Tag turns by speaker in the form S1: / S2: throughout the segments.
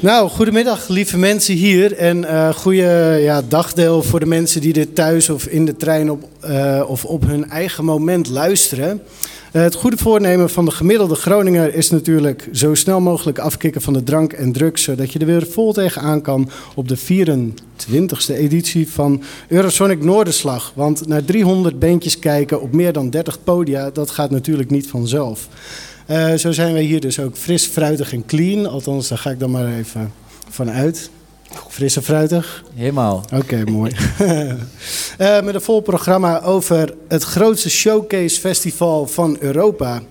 S1: Nou, goedemiddag lieve mensen hier en uh, goede ja, dagdeel voor de mensen die dit thuis of in de trein op, uh, of op hun eigen moment luisteren. Uh, het goede voornemen van de gemiddelde Groninger is natuurlijk zo snel mogelijk afkicken van de drank en drugs, zodat je er weer vol tegenaan kan op de 24e editie van Eurosonic Noorderslag. Want naar 300 bandjes kijken op meer dan 30 podia, dat gaat natuurlijk niet vanzelf. Uh, zo zijn wij hier dus ook fris, fruitig en clean. Althans, daar ga ik dan maar even van uit. Fris en fruitig?
S2: Helemaal.
S1: Oké, okay, mooi. uh, met een vol programma over het grootste showcase festival van Europa.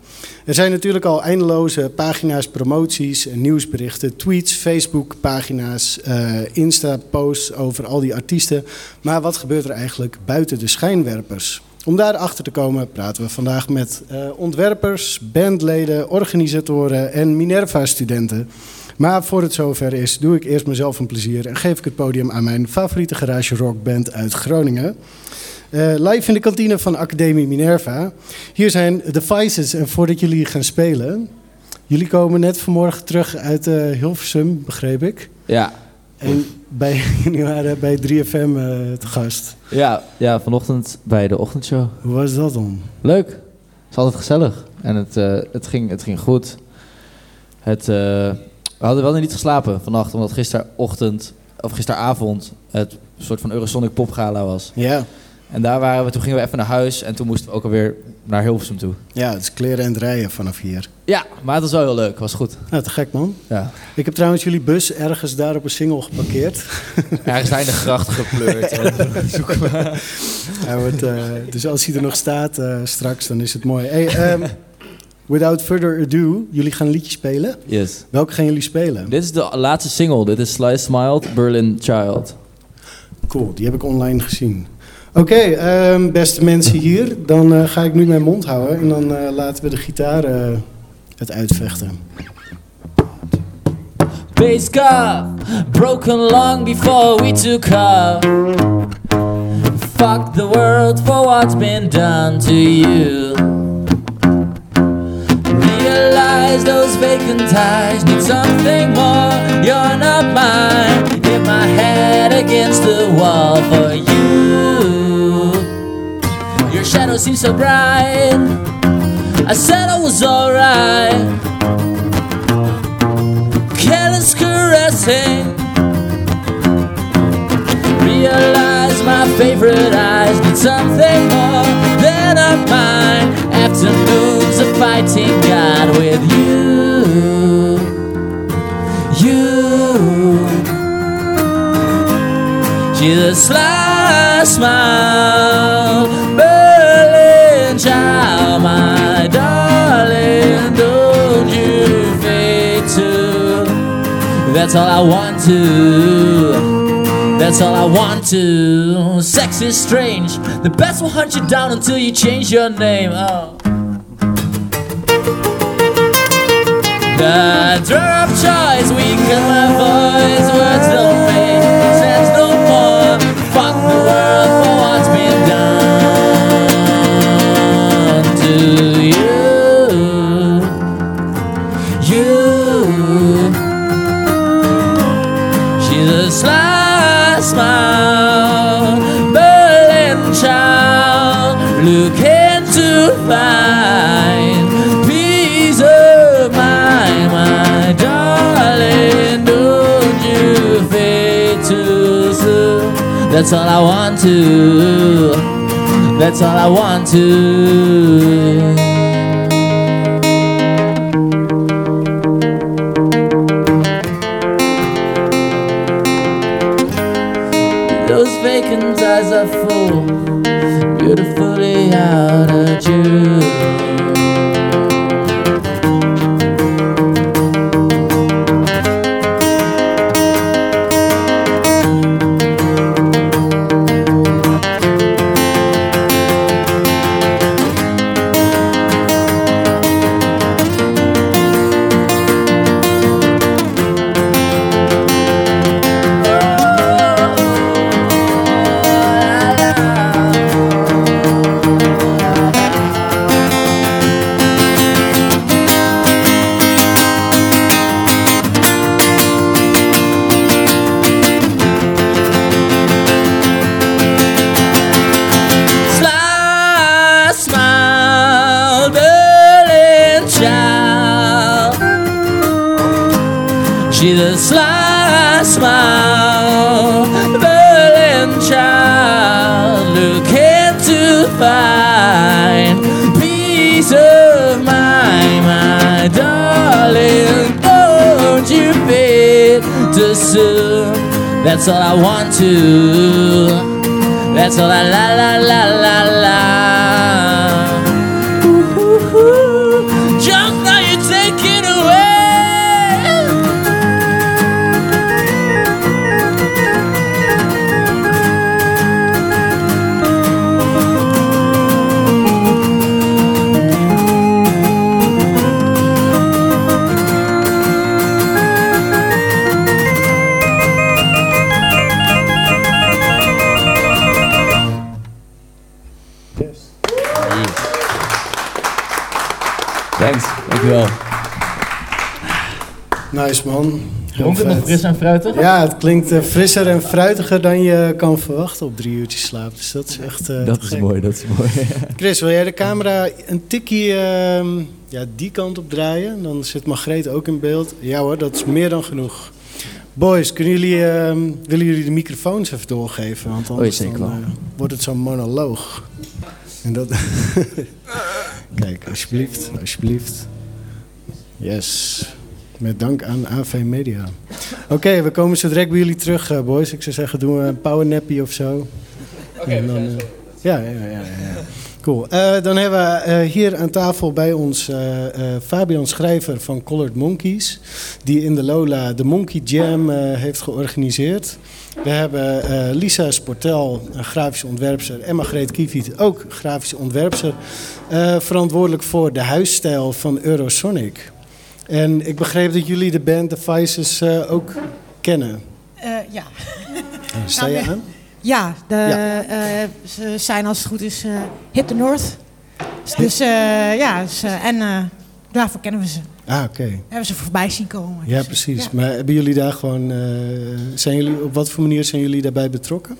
S1: Er zijn natuurlijk al eindeloze pagina's, promoties, nieuwsberichten, tweets, Facebook-pagina's, uh, Insta-posts over al die artiesten. Maar wat gebeurt er eigenlijk buiten de schijnwerpers? Om daarachter te komen praten we vandaag met uh, ontwerpers, bandleden, organisatoren en Minerva-studenten. Maar voor het zover is, doe ik eerst mezelf een plezier en geef ik het podium aan mijn favoriete garage rockband uit Groningen. Uh, live in de kantine van Academie Minerva. Hier zijn de Vices en voordat jullie gaan spelen... Jullie komen net vanmorgen terug uit uh, Hilversum, begreep ik.
S2: Ja.
S1: En bij, waren bij 3FM uh, te gast.
S2: Ja, ja, vanochtend bij de ochtendshow.
S1: Hoe was dat dan?
S2: Leuk. Het is altijd gezellig. En het, uh, het, ging, het ging goed. Het, uh, we hadden wel niet geslapen vannacht, omdat gisterochtend, of gisteravond, het soort van Eurosonic popgala was.
S1: Ja.
S2: En daar waren we, toen gingen we even naar huis en toen moesten we ook alweer naar Hilversum toe.
S1: Ja, het is kleren en rijden vanaf hier.
S2: Ja, maar het was wel heel leuk, het was goed.
S1: Nou, te gek man.
S2: Ja.
S1: Ik heb trouwens jullie bus ergens daar op een single geparkeerd.
S2: Ergens in de gracht gepleurd.
S1: ja, uh, dus als hij er nog staat uh, straks, dan is het mooi. Hey, um, without further ado, jullie gaan een liedje spelen.
S2: Yes.
S1: Welke gaan jullie spelen?
S2: Dit is de laatste single, dit is Slice Smiled, Berlin Child.
S1: Cool, die heb ik online gezien. Oké, okay, um, beste mensen hier, dan uh, ga ik nu mijn mond houden en dan uh, laten we de gitaar uh, het uitvechten.
S3: Bass cuff, broken long before we took off. Fuck the world for what's been done to you. Realize those vacant eyes need something more. You're not mine. Hit my head against the wall for you. Shadow seems so bright. I said I was alright. Careless caressing. Realize my favorite eyes need something more than a mine. Afternoons of fighting God with you. You. She's a sly smile, child, my darling. Don't you fade too? That's all I want to. That's all I want to. Sex is strange. The best will hunt you down until you change your name. Oh. The drug of choice weaken my voice. That's all I want to. That's all I want to. Those vacant eyes are full, beautifully out of June. Find peace of mind, my darling. Don't you fade too soon? That's all I want to. That's all I la la la la la. Dankjewel.
S1: Nice man.
S2: Klonk het nog fris en fruitig?
S1: Ja, het klinkt eh, frisser en fruitiger dan je kan verwachten op drie uurtjes slaap. Dus dat is echt eh,
S2: Dat is
S1: gek.
S2: mooi, dat is mooi.
S1: Chris, wil jij de camera een tikkie ehm, ja, die kant op draaien? Dan zit Margreet ook in beeld. Ja hoor, dat is meer dan genoeg. Boys, kunnen jullie, ehm, willen jullie de microfoons even doorgeven? Want anders dan,
S2: wel.
S1: eh, wordt het zo'n monoloog. En dat... Kijk, alsjeblieft, alsjeblieft. Yes. Met dank aan AV Media. Oké, we komen zo direct bij jullie terug, eh, boys. Ik zou zeggen, doen we een powernappie of zo. Dan, eh, ja, ja, ja, ja, ja. Cool. Eh, dan hebben we hier aan tafel bij ons Fabian Schrijver van Colored Monkeys, die in de Lola de Monkey Jam heeft georganiseerd. We hebben Lisa Sportel, een grafische ontwerpster, en Margreet Kieviet, ook grafische ontwerpster, verantwoordelijk voor de huisstijl van Eurosonic. En ik begreep dat jullie de band The Vices eh, ook kennen.
S4: Eh, ja.
S1: Sta je
S4: nee.
S1: aan?
S4: Ja, de,
S1: Ja.
S4: eh, ze zijn als het goed is Hit the North. Dus ja, dus, en daarvoor kennen we ze.
S1: Ah, oké.
S4: Hebben ze voorbij zien komen.
S1: Ja,
S4: Dus,
S1: precies.
S4: ja.
S1: Maar hebben jullie daar gewoon. zijn jullie, op wat voor manier zijn jullie daarbij betrokken?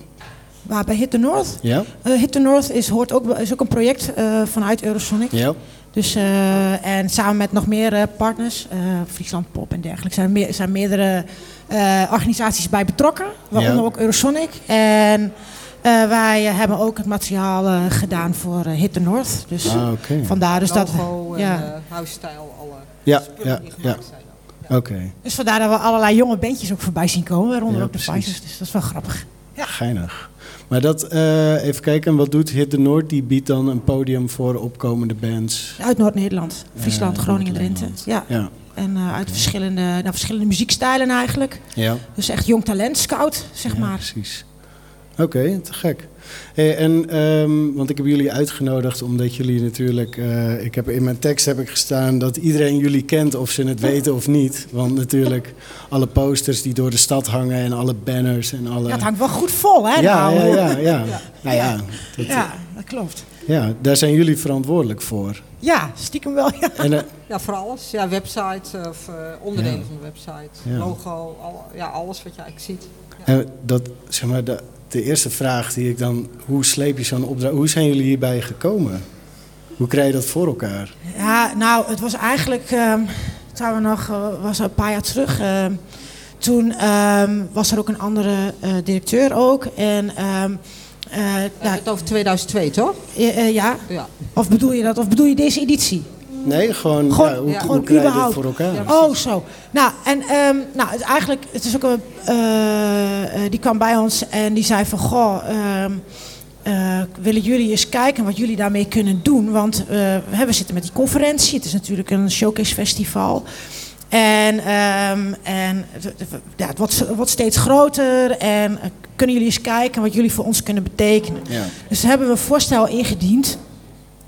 S4: Maar bij Hit the North?
S1: Ja?
S4: Hit the North is, hoort ook, is ook een project vanuit Eurosonic.
S1: Ja.
S4: Dus, eh, en samen met nog meer partners, eh, Friesland Pop en dergelijke, zijn, er meer, zijn meerdere eh, organisaties bij betrokken. Waaronder
S1: Ja.
S4: ook Eurosonic. En eh, wij hebben ook het materiaal gedaan voor Hit the North. Dus
S1: Ah, oké.
S4: vandaar dus dat,
S5: logo en
S4: ja.
S5: eh, huisstijl, alle
S1: Ja, ja, ja.
S5: zijn.
S4: dus vandaar dat we allerlei jonge bandjes ook voorbij zien komen. Waaronder
S1: Ja,
S4: ook de. Pfizers. Dus dat is wel grappig.
S1: Geinig. Maar dat, eh, even kijken, wat doet Hit de Noord? Die biedt dan een podium voor opkomende bands.
S4: Uit Noord-Nederland. Friesland,
S1: Ja,
S4: Groningen, Drenthe. Ja.
S1: Ja,
S4: En eh, uit verschillende, nou, verschillende muziekstijlen eigenlijk.
S1: ja.
S4: Dus echt jong talent, scout, zeg
S1: ja,
S4: maar.
S1: precies. Oké, te gek. Hey, en, ehm, want ik heb jullie uitgenodigd omdat jullie natuurlijk... eh, ik heb, in mijn tekst heb ik gestaan dat iedereen jullie kent of ze het weten of niet. Want natuurlijk alle posters die door de stad hangen en alle banners en alle...
S4: Ja, het hangt wel goed vol, hè?
S1: ja,
S4: nou.
S1: ja, ja, ja. Nou ja, dat,
S4: Ja, dat klopt.
S1: ja, daar zijn jullie verantwoordelijk voor.
S4: Ja, stiekem wel, ja.
S1: En, eh,
S5: Ja, voor alles. Ja, website of eh, onderdelen
S1: Ja.
S5: van de website,
S1: Ja.
S5: logo, al, ja, alles wat je eigenlijk ziet.
S1: en dat, zeg maar, de, de eerste vraag die ik dan... Hoe sleep je zo'n opdracht... Hoe zijn jullie hierbij gekomen? Hoe krijg je dat voor elkaar?
S4: Ja, nou, het was eigenlijk, ehm toen we nog, eh, was een paar jaar terug. ehm, toen ehm, was er ook een andere eh, directeur ook. En ehm, eh, nou,
S5: hebben het over 2002, toch?
S4: eh, ja,
S5: Ja.
S4: of bedoel je dat? Of bedoel je deze editie?
S1: Nee, gewoon,
S4: Gewoon-
S1: ja, hoe,
S5: ja,
S1: hoe
S4: gewoon
S1: krijg
S4: überhaupt.
S1: voor elkaar?
S5: Ja,
S4: Oh, zo. Nou, en ehm, nou, het, eigenlijk, het is ook een, eh, eh, die kwam bij ons en die zei van, goh, ehm, eh, willen jullie eens kijken wat jullie daarmee kunnen doen? Want we zitten met die conferentie, het is natuurlijk een showcase festival. En, ehm, en ja, het, wordt, wordt steeds groter en kunnen jullie eens kijken wat jullie voor ons kunnen betekenen?
S1: Ja.
S4: Dus hebben we een voorstel ingediend.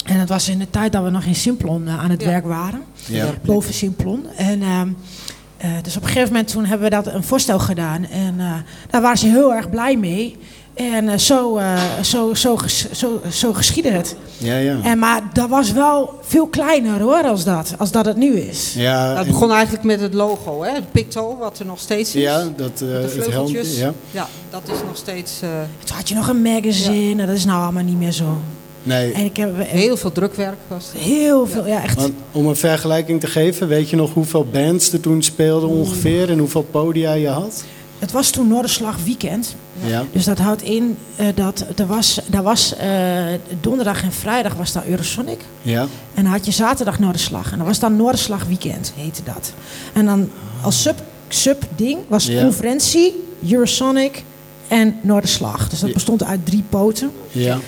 S4: En dat was in de tijd dat we nog in Simplon eh, aan het
S5: Ja.
S4: werk waren
S1: Ja.
S4: boven Simplon. En ehm, eh, dus op een gegeven moment toen hebben we dat een voorstel gedaan. En eh, daar waren ze heel erg blij mee. En eh, zo, eh, zo, zo, zo, zo geschiedde het.
S1: Ja, ja.
S4: En, maar dat was wel veel kleiner hoor, als dat, als dat het nu is.
S1: ja,
S5: Nou, het
S1: en-
S5: begon eigenlijk met het logo, hè? het Picto, wat er nog steeds is.
S1: ja, dat, eh,
S5: Met de
S1: het helmpje.
S5: vleugeltjes.
S1: Ja.
S5: Ja, dat is nog steeds... eh,
S4: Toen had je nog een magazine, en dat is nou allemaal niet meer zo.
S1: Nee.
S4: En ik heb
S5: Heel veel drukwerk was er.
S4: heel veel, ja echt.
S1: Want om een vergelijking te geven, weet je nog hoeveel bands er toen speelden ongeveer en hoeveel podia je had?
S4: Het was toen Noorderslag weekend.
S1: Ja.
S4: Dus dat houdt in eh, dat er was, daar was eh, donderdag en vrijdag was daar Eurosonic.
S1: Ja.
S4: En dan had je zaterdag Noorderslag. En dat was dan Noorderslag weekend, heette dat. En dan als sub, sub ding was
S1: Ja.
S4: conferentie, Eurosonic en Noorderslag. Dus dat bestond uit drie poten.
S1: Ja.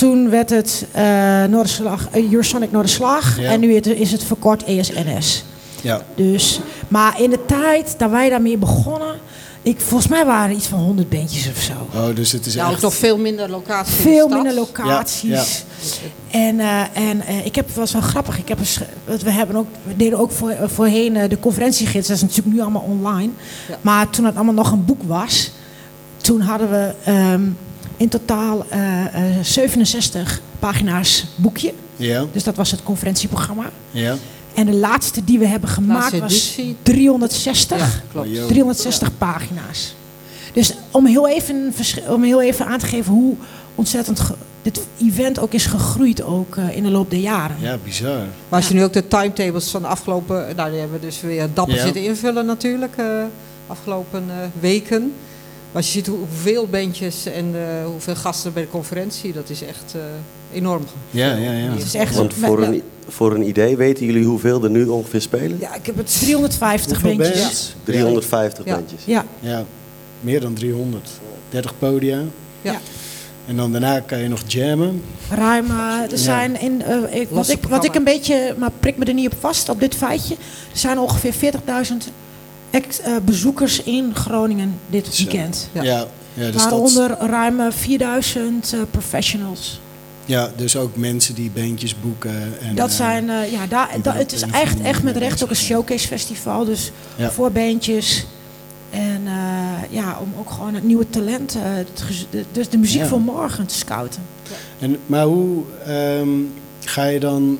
S4: Toen werd het eh Noorderslag, eh, Eurosonic Noorderslag.
S1: Ja.
S4: En nu is het verkort ESNS.
S1: Ja.
S4: Dus, maar in de tijd dat wij daarmee begonnen, ik, volgens mij waren er iets van 100 bandjes of zo.
S1: Oh, dus het is
S5: Nou,
S1: echt...
S5: toch veel minder locaties in de
S4: Veel
S5: stad.
S4: minder locaties. En, eh, en eh, ik heb was wel grappig. Ik heb want we hebben ook, we deden ook voor, voorheen de conferentiegids. Dat is natuurlijk nu allemaal online.
S5: Ja.
S4: Maar toen het allemaal nog een boek was, toen hadden we ehm, in totaal eh, eh, 67 pagina's boekje.
S1: Ja.
S4: Dus dat was het conferentieprogramma.
S1: Ja.
S4: En de laatste die we hebben gemaakt was
S5: editie.
S4: 360.
S5: Ja, klopt.
S1: Oh, joh.
S4: 360 pagina's. Dus om heel even, om heel even aan te geven hoe ontzettend dit event ook is gegroeid ook, eh, in de loop der jaren.
S1: Ja, bizar.
S5: Maar als je nu ook de timetables van de afgelopen... Nou, die hebben we dus weer dapper
S1: Ja.
S5: zitten invullen natuurlijk. eh afgelopen eh, weken. Maar als je ziet hoe- hoeveel bandjes en eh, hoeveel gasten bij de conferentie... Dat is echt eh, enorm.
S1: Ja, ja, ja.
S4: Het is echt
S6: Want voor een, voor een idee, weten jullie hoeveel er nu ongeveer spelen?
S5: Ja, ik heb het...
S4: 350
S1: Hoeveel
S4: bandjes.
S1: bands?
S6: 350
S5: Ja.
S6: bandjes.
S4: Ja,
S1: Ja, meer dan 300. 30 podia.
S5: Ja.
S1: En dan daarna kan je nog jammen.
S4: ruim. eh, er
S1: Ja.
S4: zijn in, eh, ik, wat, ik, wat ik een beetje, maar prik me er niet op vast op dit feitje. Er zijn ongeveer 40.000 ex- eh, bezoekers in Groningen dit weekend.
S1: Ja,
S5: Ja.
S1: ja, dus, dat,
S4: Waaronder ruim eh, 4000 eh, professionals.
S1: ja, dus ook mensen die bandjes boeken. En,
S4: Dat
S1: eh,
S4: zijn, eh, ja, daar, het is echt, echt met recht ook een showcase festival. Dus
S1: Ja.
S4: voor bandjes. En eh, ja, om ook gewoon het nieuwe talent, eh, het dus de muziek
S1: Ja.
S4: voor morgen te scouten.
S1: En, maar hoe ehm, ga je dan...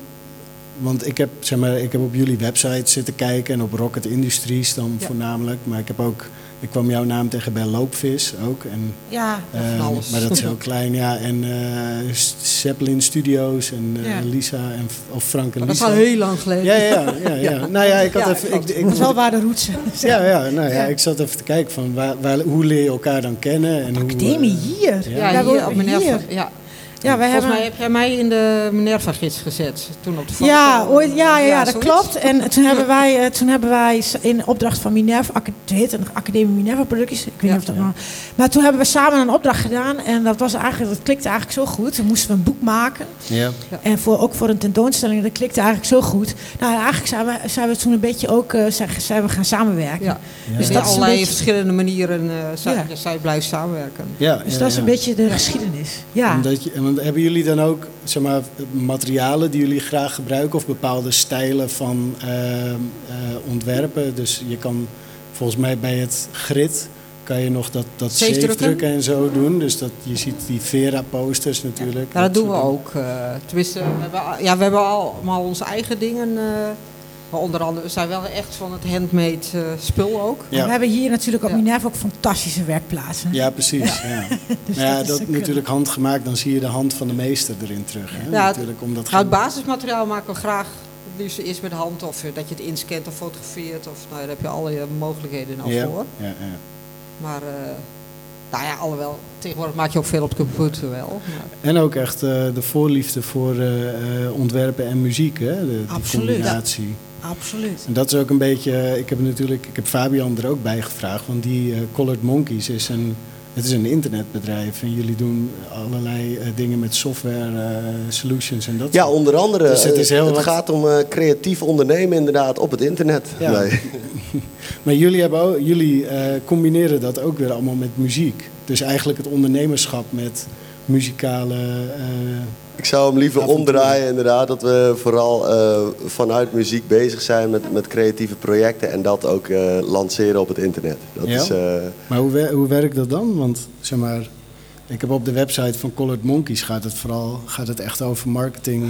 S1: Want ik heb, zeg maar, ik heb op jullie website zitten kijken en op Rocket Industries dan
S5: Ja.
S1: voornamelijk. Maar ik heb ook... Ik kwam jouw naam tegen bij Loopvis ook. En,
S4: Ja,
S5: van
S1: ehm,
S5: alles.
S1: maar dat is heel klein, ja. En eh, S- Zeppelin Studios en eh,
S4: Ja.
S1: Lisa en, of Frank en
S5: Maar dat is
S1: Lisa.
S5: al heel lang geleden.
S1: Ja, ja, ja, ja. Nou ja, ik had
S5: Ja,
S1: even... Ik, ik,
S4: dat is wel waar de roots zijn.
S1: ja, ja, nou ja,
S4: Ja.
S1: ik zat even te kijken van waar, waar, hoe leer je elkaar dan kennen. En hoe,
S4: Academie
S1: eh,
S4: hier.
S1: Ja.
S5: Hier
S4: ook
S5: op
S4: hier.
S5: Ja.
S4: Ja, wij
S5: Volgens
S4: hebben...
S5: mij heb jij mij in de Minerva-gids gezet. Toen op de foto.
S4: Ja, ooit, ja, ja, ja, dat
S5: zoiets.
S4: klopt. En toen hebben wij, eh, toen hebben wij in opdracht van Minerva, het een Academie Minerva Producties. Ik weet
S5: Ja.
S4: niet of dat nou. Maar toen hebben we samen een opdracht gedaan en dat was eigenlijk, dat klikte eigenlijk zo goed. Toen moesten we een boek maken
S1: Ja,
S4: en voor, ook voor een tentoonstelling. Dat klikte eigenlijk zo goed. Nou, eigenlijk zijn we, zijn we toen een beetje ook, eh, zijn, zijn we gaan samenwerken.
S5: Ja.
S1: ja.
S5: Dus
S4: dat
S5: allerlei
S4: beetje-
S5: verschillende manieren uh, zij,
S4: Ja.
S5: zij blijft samenwerken.
S1: ja,
S4: Dus
S1: ja,
S4: dat is een
S1: ja.
S4: beetje de geschiedenis. Ja.
S1: Omdat je, want hebben jullie dan ook zeg maar, materialen die jullie graag gebruiken of bepaalde stijlen van ehm, eh, ontwerpen? Dus je kan volgens mij bij het grid kan je nog dat, dat
S5: Zeefdrukken?
S1: en zo doen. Dus dat, je ziet die Vera posters natuurlijk.
S5: Ja, dat doen we ook. eh tenminste, we hebben, ja, we hebben allemaal onze eigen dingen. Maar onder andere, we zijn wel echt van het handmade eh, spul ook.
S1: Ja.
S4: We hebben hier natuurlijk op
S5: Ja.
S4: Minerva ook fantastische werkplaatsen.
S1: Ja, precies. Ja.
S4: Dus
S1: Nou ja,
S4: dat eh,
S1: natuurlijk handgemaakt, dan zie je de hand van de meester erin terug. Hè?
S5: Ja,
S1: natuurlijk, omdat
S5: Nou, het basismateriaal maken we graag het liefst eerst met de hand. Of eh, dat je het inscant of fotografeert. Of, nou, daar heb je alle mogelijkheden al
S1: ja,
S5: voor.
S1: ja, ja.
S5: Maar, eh, nou ja, alhoewel, tegenwoordig maak je ook veel op de computer wel. Maar,
S1: En ook echt eh, de voorliefde voor eh, eh, ontwerpen en muziek, hè? De, die
S4: Absoluut.
S1: combinatie.
S4: Absoluut.
S1: En dat is ook een beetje, ik heb natuurlijk, ik heb Fabian er ook bij gevraagd, want die Colored Monkeys is een, het is een internetbedrijf en jullie doen allerlei eh, dingen met software eh, solutions en dat
S6: Ja,
S1: soort-
S6: onder andere.
S1: Dus het
S6: Het,
S1: is heel
S6: het
S1: wat-
S6: gaat om eh, creatief ondernemen inderdaad op het internet.
S1: Ja.
S6: Nee.
S1: Maar jullie, hebben ook, jullie combineren dat ook weer allemaal met muziek. Dus eigenlijk het ondernemerschap met muzikale. eh,
S6: Ik zou hem liever omdraaien inderdaad. Dat we vooral eh, vanuit muziek bezig zijn met, met creatieve projecten. En dat ook eh, lanceren op het internet. Dat
S1: Ja?
S6: is,
S1: maar hoe, hoe werkt dat dan? Want zeg maar, ik heb op de website van Colored Monkeys gaat het vooral gaat het echt over marketing,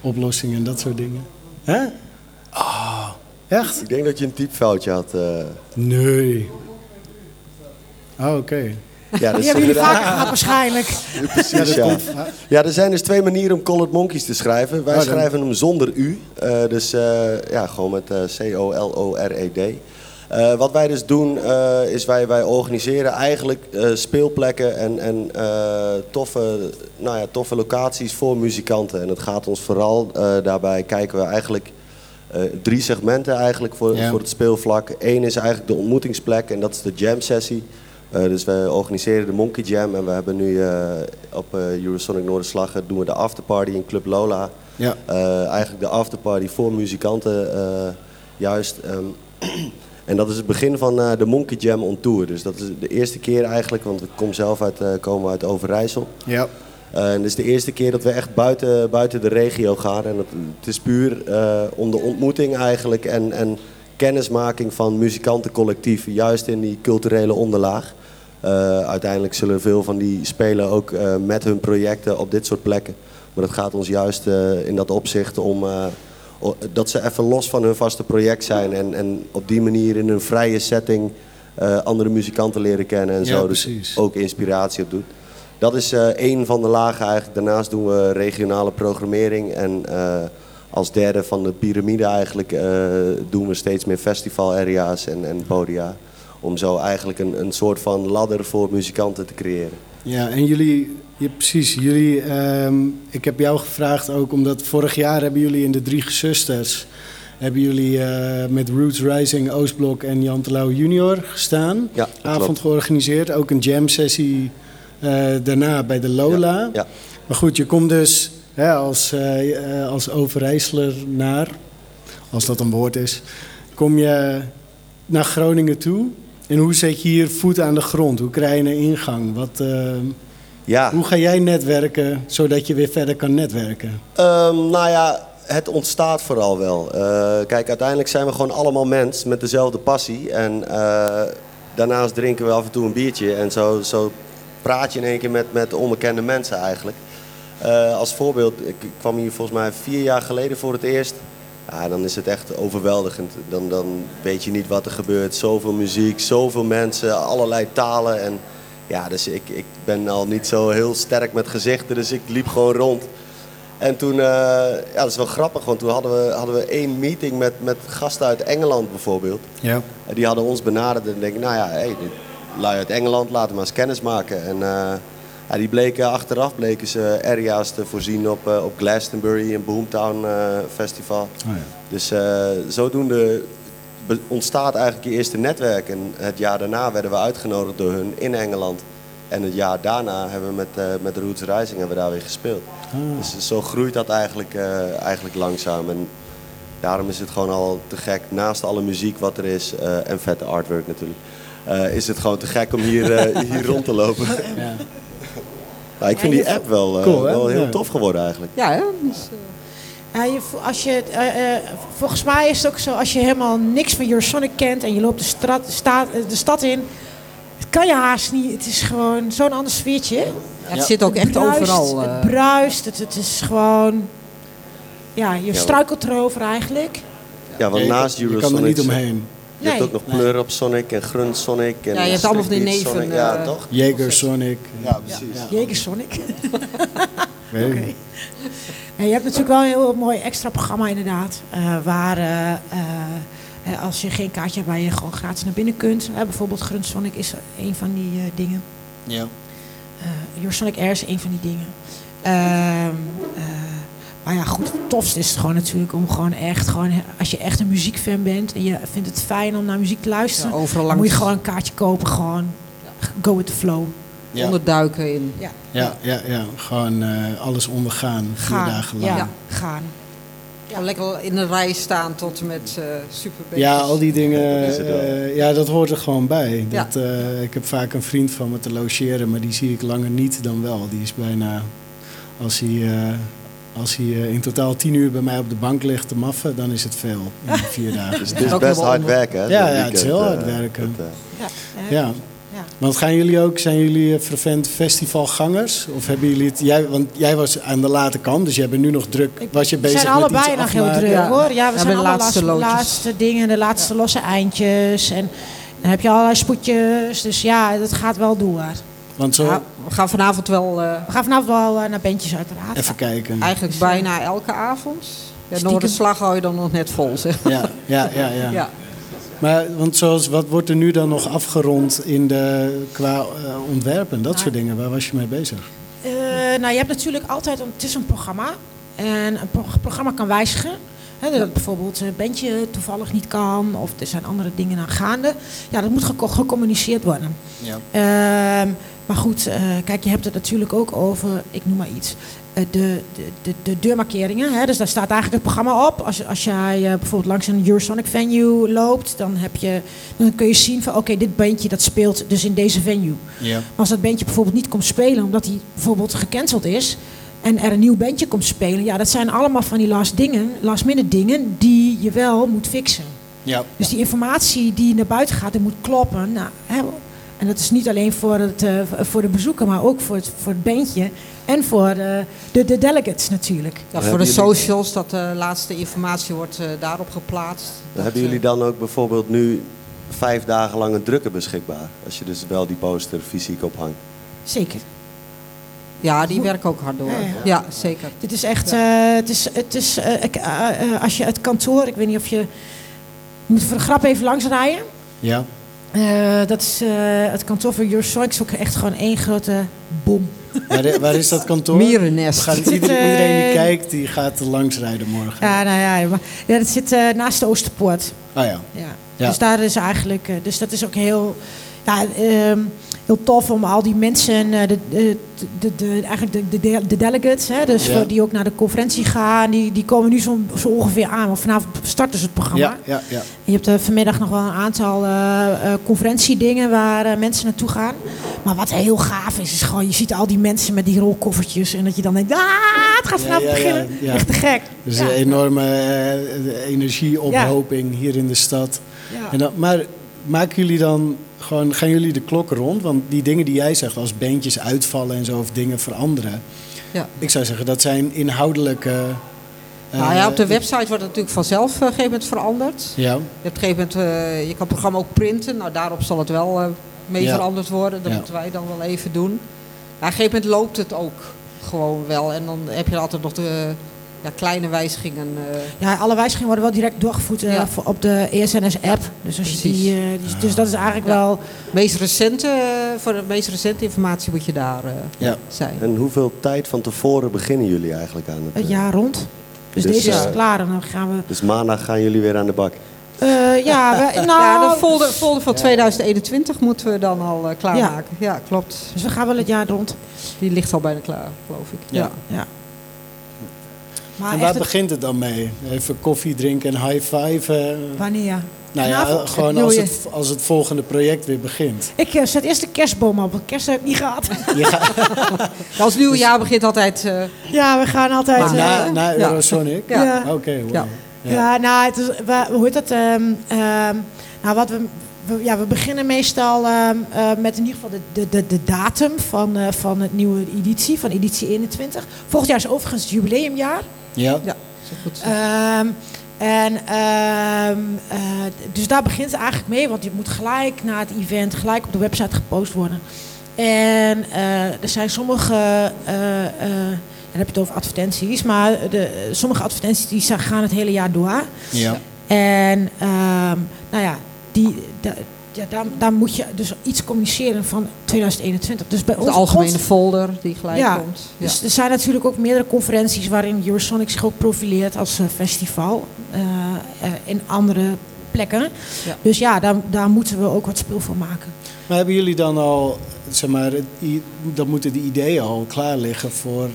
S1: oplossingen en dat soort dingen. Hè? Ah, echt?
S6: ik denk dat je een typfoutje had.
S1: Nee. Oh, oké.
S6: Ja, dus
S4: Die hebben jullie vaker gehad waarschijnlijk.
S6: Precies, ja. Ja, er zijn dus twee manieren om Colored Monkeys te schrijven. Wij
S1: Oh,
S6: schrijven hem zonder U. eh, dus eh, ja, gewoon met eh, C-O-L-O-R-E-D. Eh, wat wij dus doen, eh, is wij, wij organiseren eigenlijk eh, speelplekken en, en eh, toffe, nou ja, toffe locaties voor muzikanten. En het gaat ons vooral, eh, daarbij kijken we eigenlijk eh, drie segmenten eigenlijk voor,
S1: Ja.
S6: voor het speelvlak. Eén is eigenlijk de ontmoetingsplek en dat is de jam sessie. Eh, dus we organiseren de Monkey Jam en we hebben nu eh, op eh, Eurosonic Noorderslag doen we de afterparty in Club Lola.
S1: Ja.
S6: Eigenlijk de afterparty voor muzikanten juist. ehm, en dat is het begin van de Monkey Jam on Tour. Dus dat is de eerste keer eigenlijk, want ik kom zelf uit, komen uit Overijssel.
S1: Ja.
S6: En het is de eerste keer dat we echt buiten, buiten de regio gaan. En het, het is puur om de ontmoeting eigenlijk en, en kennismaking van muzikantencollectieven, juist in die culturele onderlaag. Eh, uiteindelijk zullen veel van die spelen ook eh, met hun projecten op dit soort plekken. Maar het gaat ons juist eh, in dat opzicht om dat ze even los van hun vaste project zijn en, en op die manier in een vrije setting andere muzikanten leren kennen en
S1: Ja,
S6: zo. Dus
S1: precies.
S6: ook inspiratie op doet. Dat is één van de lagen eigenlijk. Daarnaast doen we regionale programmering. En als derde van de piramide eigenlijk eh, doen we steeds meer festival area's en, en podia. Om zo eigenlijk een, een soort van ladder voor muzikanten te creëren.
S1: Ja, en jullie, ja, precies, jullie, ehm, ik heb jou gevraagd ook omdat vorig jaar hebben jullie in de Drie Gezusters, hebben jullie eh, met Roots Rising, Oostblok en Jan Terlouw junior gestaan.
S6: Ja,
S1: Avond
S6: klopt.
S1: georganiseerd, ook een jam sessie eh, daarna bij de Lola.
S6: Ja.
S1: Maar goed, je komt dus hè, als, eh, als als dat een woord is, kom je naar Groningen toe. En hoe zet je hier voet aan de grond? Hoe krijg je een ingang? Wat, eh,
S6: Ja,
S1: hoe ga jij netwerken zodat je weer verder kan netwerken?
S6: Ehm, nou ja, het ontstaat vooral wel. Kijk, uiteindelijk zijn we gewoon allemaal mens met dezelfde passie. En daarnaast drinken we af en toe een biertje. En zo, zo praat je in één keer met, met onbekende mensen eigenlijk. Eh, als voorbeeld, ik kwam hier volgens mij vier jaar geleden voor het eerst. Ja, dan is het echt overweldigend. Dan, dan weet je niet wat er gebeurt. Zoveel muziek, zoveel mensen, allerlei talen. En ja, dus ik, ik ben al niet zo heel sterk met gezichten, dus ik liep gewoon rond. En toen, eh, ja, dat is wel grappig, want toen hadden we, hadden we één meeting met, met gasten uit Engeland bijvoorbeeld.
S1: Ja.
S6: En die hadden ons benaderd en denk ik, nou ja, hey, lui uit Engeland, laten we maar eens kennis maken. En eh, ja, die bleken achteraf bleken ze area's te voorzien op, eh, op Glastonbury en Boomtown eh, Festival.
S1: Oh ja.
S6: Dus eh, zodoende ontstaat eigenlijk je eerste netwerk. En het jaar daarna werden we uitgenodigd door hun in Engeland. En het jaar daarna hebben we met, eh met Roots Rising hebben we daar weer gespeeld. Dus zo groeit dat eigenlijk, eh, eigenlijk langzaam. En daarom is het gewoon al te gek, naast alle muziek wat er is eh, en vette artwork natuurlijk, eh, is het gewoon te gek om hier, eh, hier rond te lopen.
S1: Ja.
S6: Nou, ik vind die app wel, eh,
S1: Cool,
S6: wel heel
S1: Ja.
S6: tof geworden eigenlijk.
S5: Ja, hè? Dus, eh,
S4: vo- als je, eh, eh, volgens mij is het ook zo, als je helemaal niks van Eurosonic kent en je loopt de, straat, staat, eh, de stad in, het kan je haast niet. Het is gewoon zo'n ander sfeertje.
S5: het zit ook
S4: Het
S5: echt
S4: bruist,
S5: overal. eh.
S4: Het bruist, het, het is gewoon... Ja, je struikelt erover eigenlijk.
S6: Ja, want
S1: Je-
S6: naast
S1: je kan er
S6: Eurosonic...
S1: niet omheen.
S6: Je hebt
S4: Nee.
S6: ook nog Pleur op Sonic en Grunt Sonic. En
S5: Ja, je hebt allemaal van die neven,
S6: Sonic. Ja,
S5: eh,
S6: toch?
S1: Jager Sonic.
S6: Ja, precies.
S4: Jägersonic.
S1: Weet ik niet.
S4: En je hebt natuurlijk wel een heel mooi extra programma inderdaad. eh, waar eh, eh, eh, als je geen kaartje hebt waar je gewoon gratis naar binnen kunt. Eh, bijvoorbeeld Gruntsonic is een van die eh, dingen.
S1: Ja.
S4: Eh Your Sonic Air is een van die dingen. Eh, maar ja, goed, het tofste is het gewoon natuurlijk om gewoon echt, gewoon, als je echt een muziekfan bent en je vindt het fijn om naar muziek te luisteren,
S5: Ja, overal langs
S4: moet je gewoon een kaartje kopen, gewoon go with the flow.
S1: Ja.
S5: onderduiken in.
S4: Ja,
S1: Ja, ja, ja. Gewoon eh, alles ondergaan. Vier
S4: gaan.
S1: dagen lang.
S4: Ja,
S1: Ja.
S4: gaan.
S5: Ja, lekker in een rij staan tot en met eh super
S1: al die dingen, eh, ja, dat hoort er gewoon bij.
S5: Ja.
S1: Dat, eh, ik heb vaak een vriend van me te logeren, maar die zie ik langer niet dan wel. Die is bijna, als hij, eh, als hij eh, in totaal tien uur bij mij op de bank ligt te maffen, dan is het veel. In vier dagen.
S6: Dus het is
S5: Ook
S6: best hard werken, hè?
S1: Ja, ja, het is heel
S6: eh,
S1: hard werken.
S6: eh,
S4: Ja.
S1: Want gaan jullie ook, zijn jullie fervent festivalgangers? Of hebben jullie het, jij, want jij was aan de late kant, dus jij bent nu nog druk. Was je
S4: We
S1: bezig
S4: zijn
S1: met
S4: allebei
S1: iets
S4: nog heel druk
S5: Ja.
S4: hoor. Ja, we
S5: Ja,
S4: zijn
S5: de
S4: allemaal
S5: laatste
S4: laatste, dingen, de laatste losse eindjes. En dan heb je allerlei spoedjes. Dus ja, dat gaat wel door.
S1: Want zo,
S5: Ja, we gaan vanavond wel eh,
S4: We gaan vanavond wel eh, naar bandjes uiteraard.
S1: even kijken.
S5: eigenlijk bijna elke avond. Ja. Noorderslag hou je dan nog net vol, zeg maar.
S1: Ja, ja, ja, ja.
S5: Ja.
S1: Maar want zoals, wat wordt er nu dan nog afgerond in de, qua eh, ontwerpen, dat soort dingen? Waar was je mee bezig?
S4: Eh, nou, je hebt natuurlijk altijd, een, het is een programma. En een pro- programma kan wijzigen. Hè, dat bijvoorbeeld een bandje toevallig niet kan. Of er zijn andere dingen aan gaande. Ja, dat moet geco- gecommuniceerd worden.
S1: Ja.
S4: Ehm, maar goed, eh, kijk, je hebt het natuurlijk ook over, ik noem maar iets, eh, de, de, de, de deurmarkeringen. Hè? Dus daar staat eigenlijk het programma op. Als, als jij eh, bijvoorbeeld langs een Eurosonic venue loopt, dan, heb je, dan kun je zien van oké, dit bandje dat speelt dus in deze venue.
S1: Ja.
S4: Maar als dat bandje bijvoorbeeld niet komt spelen omdat hij bijvoorbeeld gecanceld is en er een nieuw bandje komt spelen, ja, dat zijn allemaal van die last dingen, last minute dingen die je wel moet fixen.
S1: Ja.
S4: Dus die informatie die naar buiten gaat, die moet kloppen. Nou, hè, en dat is niet alleen voor, het, eh, voor de bezoeker, maar ook voor het, voor het bandje en voor de, de, de delegates natuurlijk.
S5: Ja, voor de socials, dat de laatste informatie wordt eh, daarop geplaatst. Dat,
S6: Hebben jullie
S5: eh,
S6: dan ook bijvoorbeeld nu vijf dagen lang een drukker beschikbaar? Als je dus wel die poster fysiek ophangt.
S4: Zeker.
S5: Ja, die werken ook hard door.
S4: Ja,
S5: Ja,
S4: ja.
S5: zeker.
S4: Dit is echt, eh, het is, het is eh, ik, eh, eh, als je het kantoor, ik weet niet of je, je moet voor de grap even langs rijden.
S1: Ja.
S4: Eh, dat is eh, het kantoor van Eurosonic is ook echt gewoon één grote bom.
S1: Waar, waar is dat kantoor?
S5: Mierennest.
S1: Iedereen,
S4: eh,
S1: iedereen die kijkt, die gaat er langs rijden morgen.
S4: Ja, nou ja, maar, ja dat zit eh, naast de Oosterpoort.
S1: Ah ja.
S4: Ja.
S1: Ja.
S4: Dus daar is eigenlijk, eh, dus dat is ook heel, ja, ehm, heel tof om al die mensen, eh, de, de, de, eigenlijk de, de, de delegates, hè, dus
S1: Ja.
S4: die ook naar de conferentie gaan, die, die komen nu zo, zo ongeveer aan. Want vanavond start dus het programma.
S1: Ja, ja, ja.
S4: Je hebt eh, vanmiddag nog wel een aantal eh, eh, conferentiedingen waar mensen naartoe gaan. Maar wat heel gaaf is, is gewoon, je ziet al die mensen met die rolkoffertjes. En dat je dan denkt, ah, het gaat vanavond beginnen. Echt te gek.
S1: Dus een enorme energieophoping hier in de stad.
S4: Ja.
S1: En dan, maar maken jullie dan gewoon, gaan jullie de klokken rond? Want die dingen die jij zegt, als beentjes uitvallen en zo, of dingen veranderen.
S5: Ja.
S1: Ik zou zeggen, dat zijn inhoudelijke... eh,
S5: Nou ja, op de website wordt het natuurlijk vanzelf eh, op een gegeven moment veranderd.
S1: Ja,
S5: Je, hebt een gegeven moment, eh, je kan het programma ook printen. Nou, daarop zal het wel eh, mee
S1: Ja.
S5: veranderd worden. Dat
S1: Ja.
S5: moeten wij dan wel even doen. Ja, op een gegeven moment loopt het ook gewoon wel. En dan heb je altijd nog de ja, kleine wijzigingen. eh,
S4: Ja, alle wijzigingen worden wel direct doorgevoerd eh,
S5: Ja.
S4: op de ESNS-app. Dus, als je
S5: Precies.
S4: die, eh, dus dat is eigenlijk
S5: Ja.
S4: wel...
S5: meest recente, voor de meest recente informatie moet je daar eh,
S1: ja.
S5: zijn.
S6: En hoeveel tijd van tevoren beginnen jullie eigenlijk aan het...
S4: het jaar rond. Dus,
S6: Dus,
S4: deze is klaar en dan gaan we...
S6: Dus maandag gaan jullie weer aan de bak.
S4: eh, ja, we, nou,
S5: ja, de folder, folder van 2021 moeten we dan al eh, klaarmaken. Ja. klopt.
S4: dus we gaan wel het jaar rond.
S5: Die ligt al bijna klaar, geloof ik.
S1: Ja.
S4: Ja. Maar
S1: En waar
S4: het-
S1: begint het dan mee? Even koffie drinken en high five?
S4: wanneer?
S1: nou ja, gewoon als het, als het volgende project weer begint.
S4: Ik eh, zet eerst de kerstboom op, want kerst heb ik niet gehad.
S1: Gaat
S5: Als nieuwe jaar begint altijd... eh,
S4: ja, we gaan altijd...
S5: Maar
S4: eh,
S1: na, na
S5: Ja.
S1: Eurosonic?
S5: Ja.
S4: Ja.
S1: Oké, wow.
S5: Ja.
S1: Ja.
S4: Ja, nou, het is, we, hoe heet dat? ehm, ehm, nou, wat we, we- ja, we beginnen meestal ehm, eh, met in ieder geval de, de, de, de datum van, eh, van het nieuwe editie, van editie 21. Volgend jaar is overigens het jubileumjaar.
S1: Ja.
S5: ja, zo goed.
S4: Ehm, en ehm, eh, dus daar begint het eigenlijk mee, want je moet gelijk na het event gelijk op de website gepost worden. En eh, er zijn sommige, eh, eh, dan heb je het over advertenties, maar de, sommige advertenties die gaan het hele jaar door.
S1: Ja.
S4: En ehm, nou ja, die, ja daar, daar moet je dus iets communiceren van 2021. Dus bij
S5: de
S4: ons
S5: algemene
S4: ons-
S5: folder die gelijk
S4: Ja,
S5: komt. Ja.
S4: dus er zijn natuurlijk ook meerdere conferenties waarin Eurosonic zich ook profileert als eh, festival eh, eh, in andere plekken.
S5: Ja.
S4: Dus ja, daar, daar moeten we ook wat spul voor maken.
S1: Maar hebben jullie dan al, zeg maar, dan moeten de ideeën al klaar liggen voor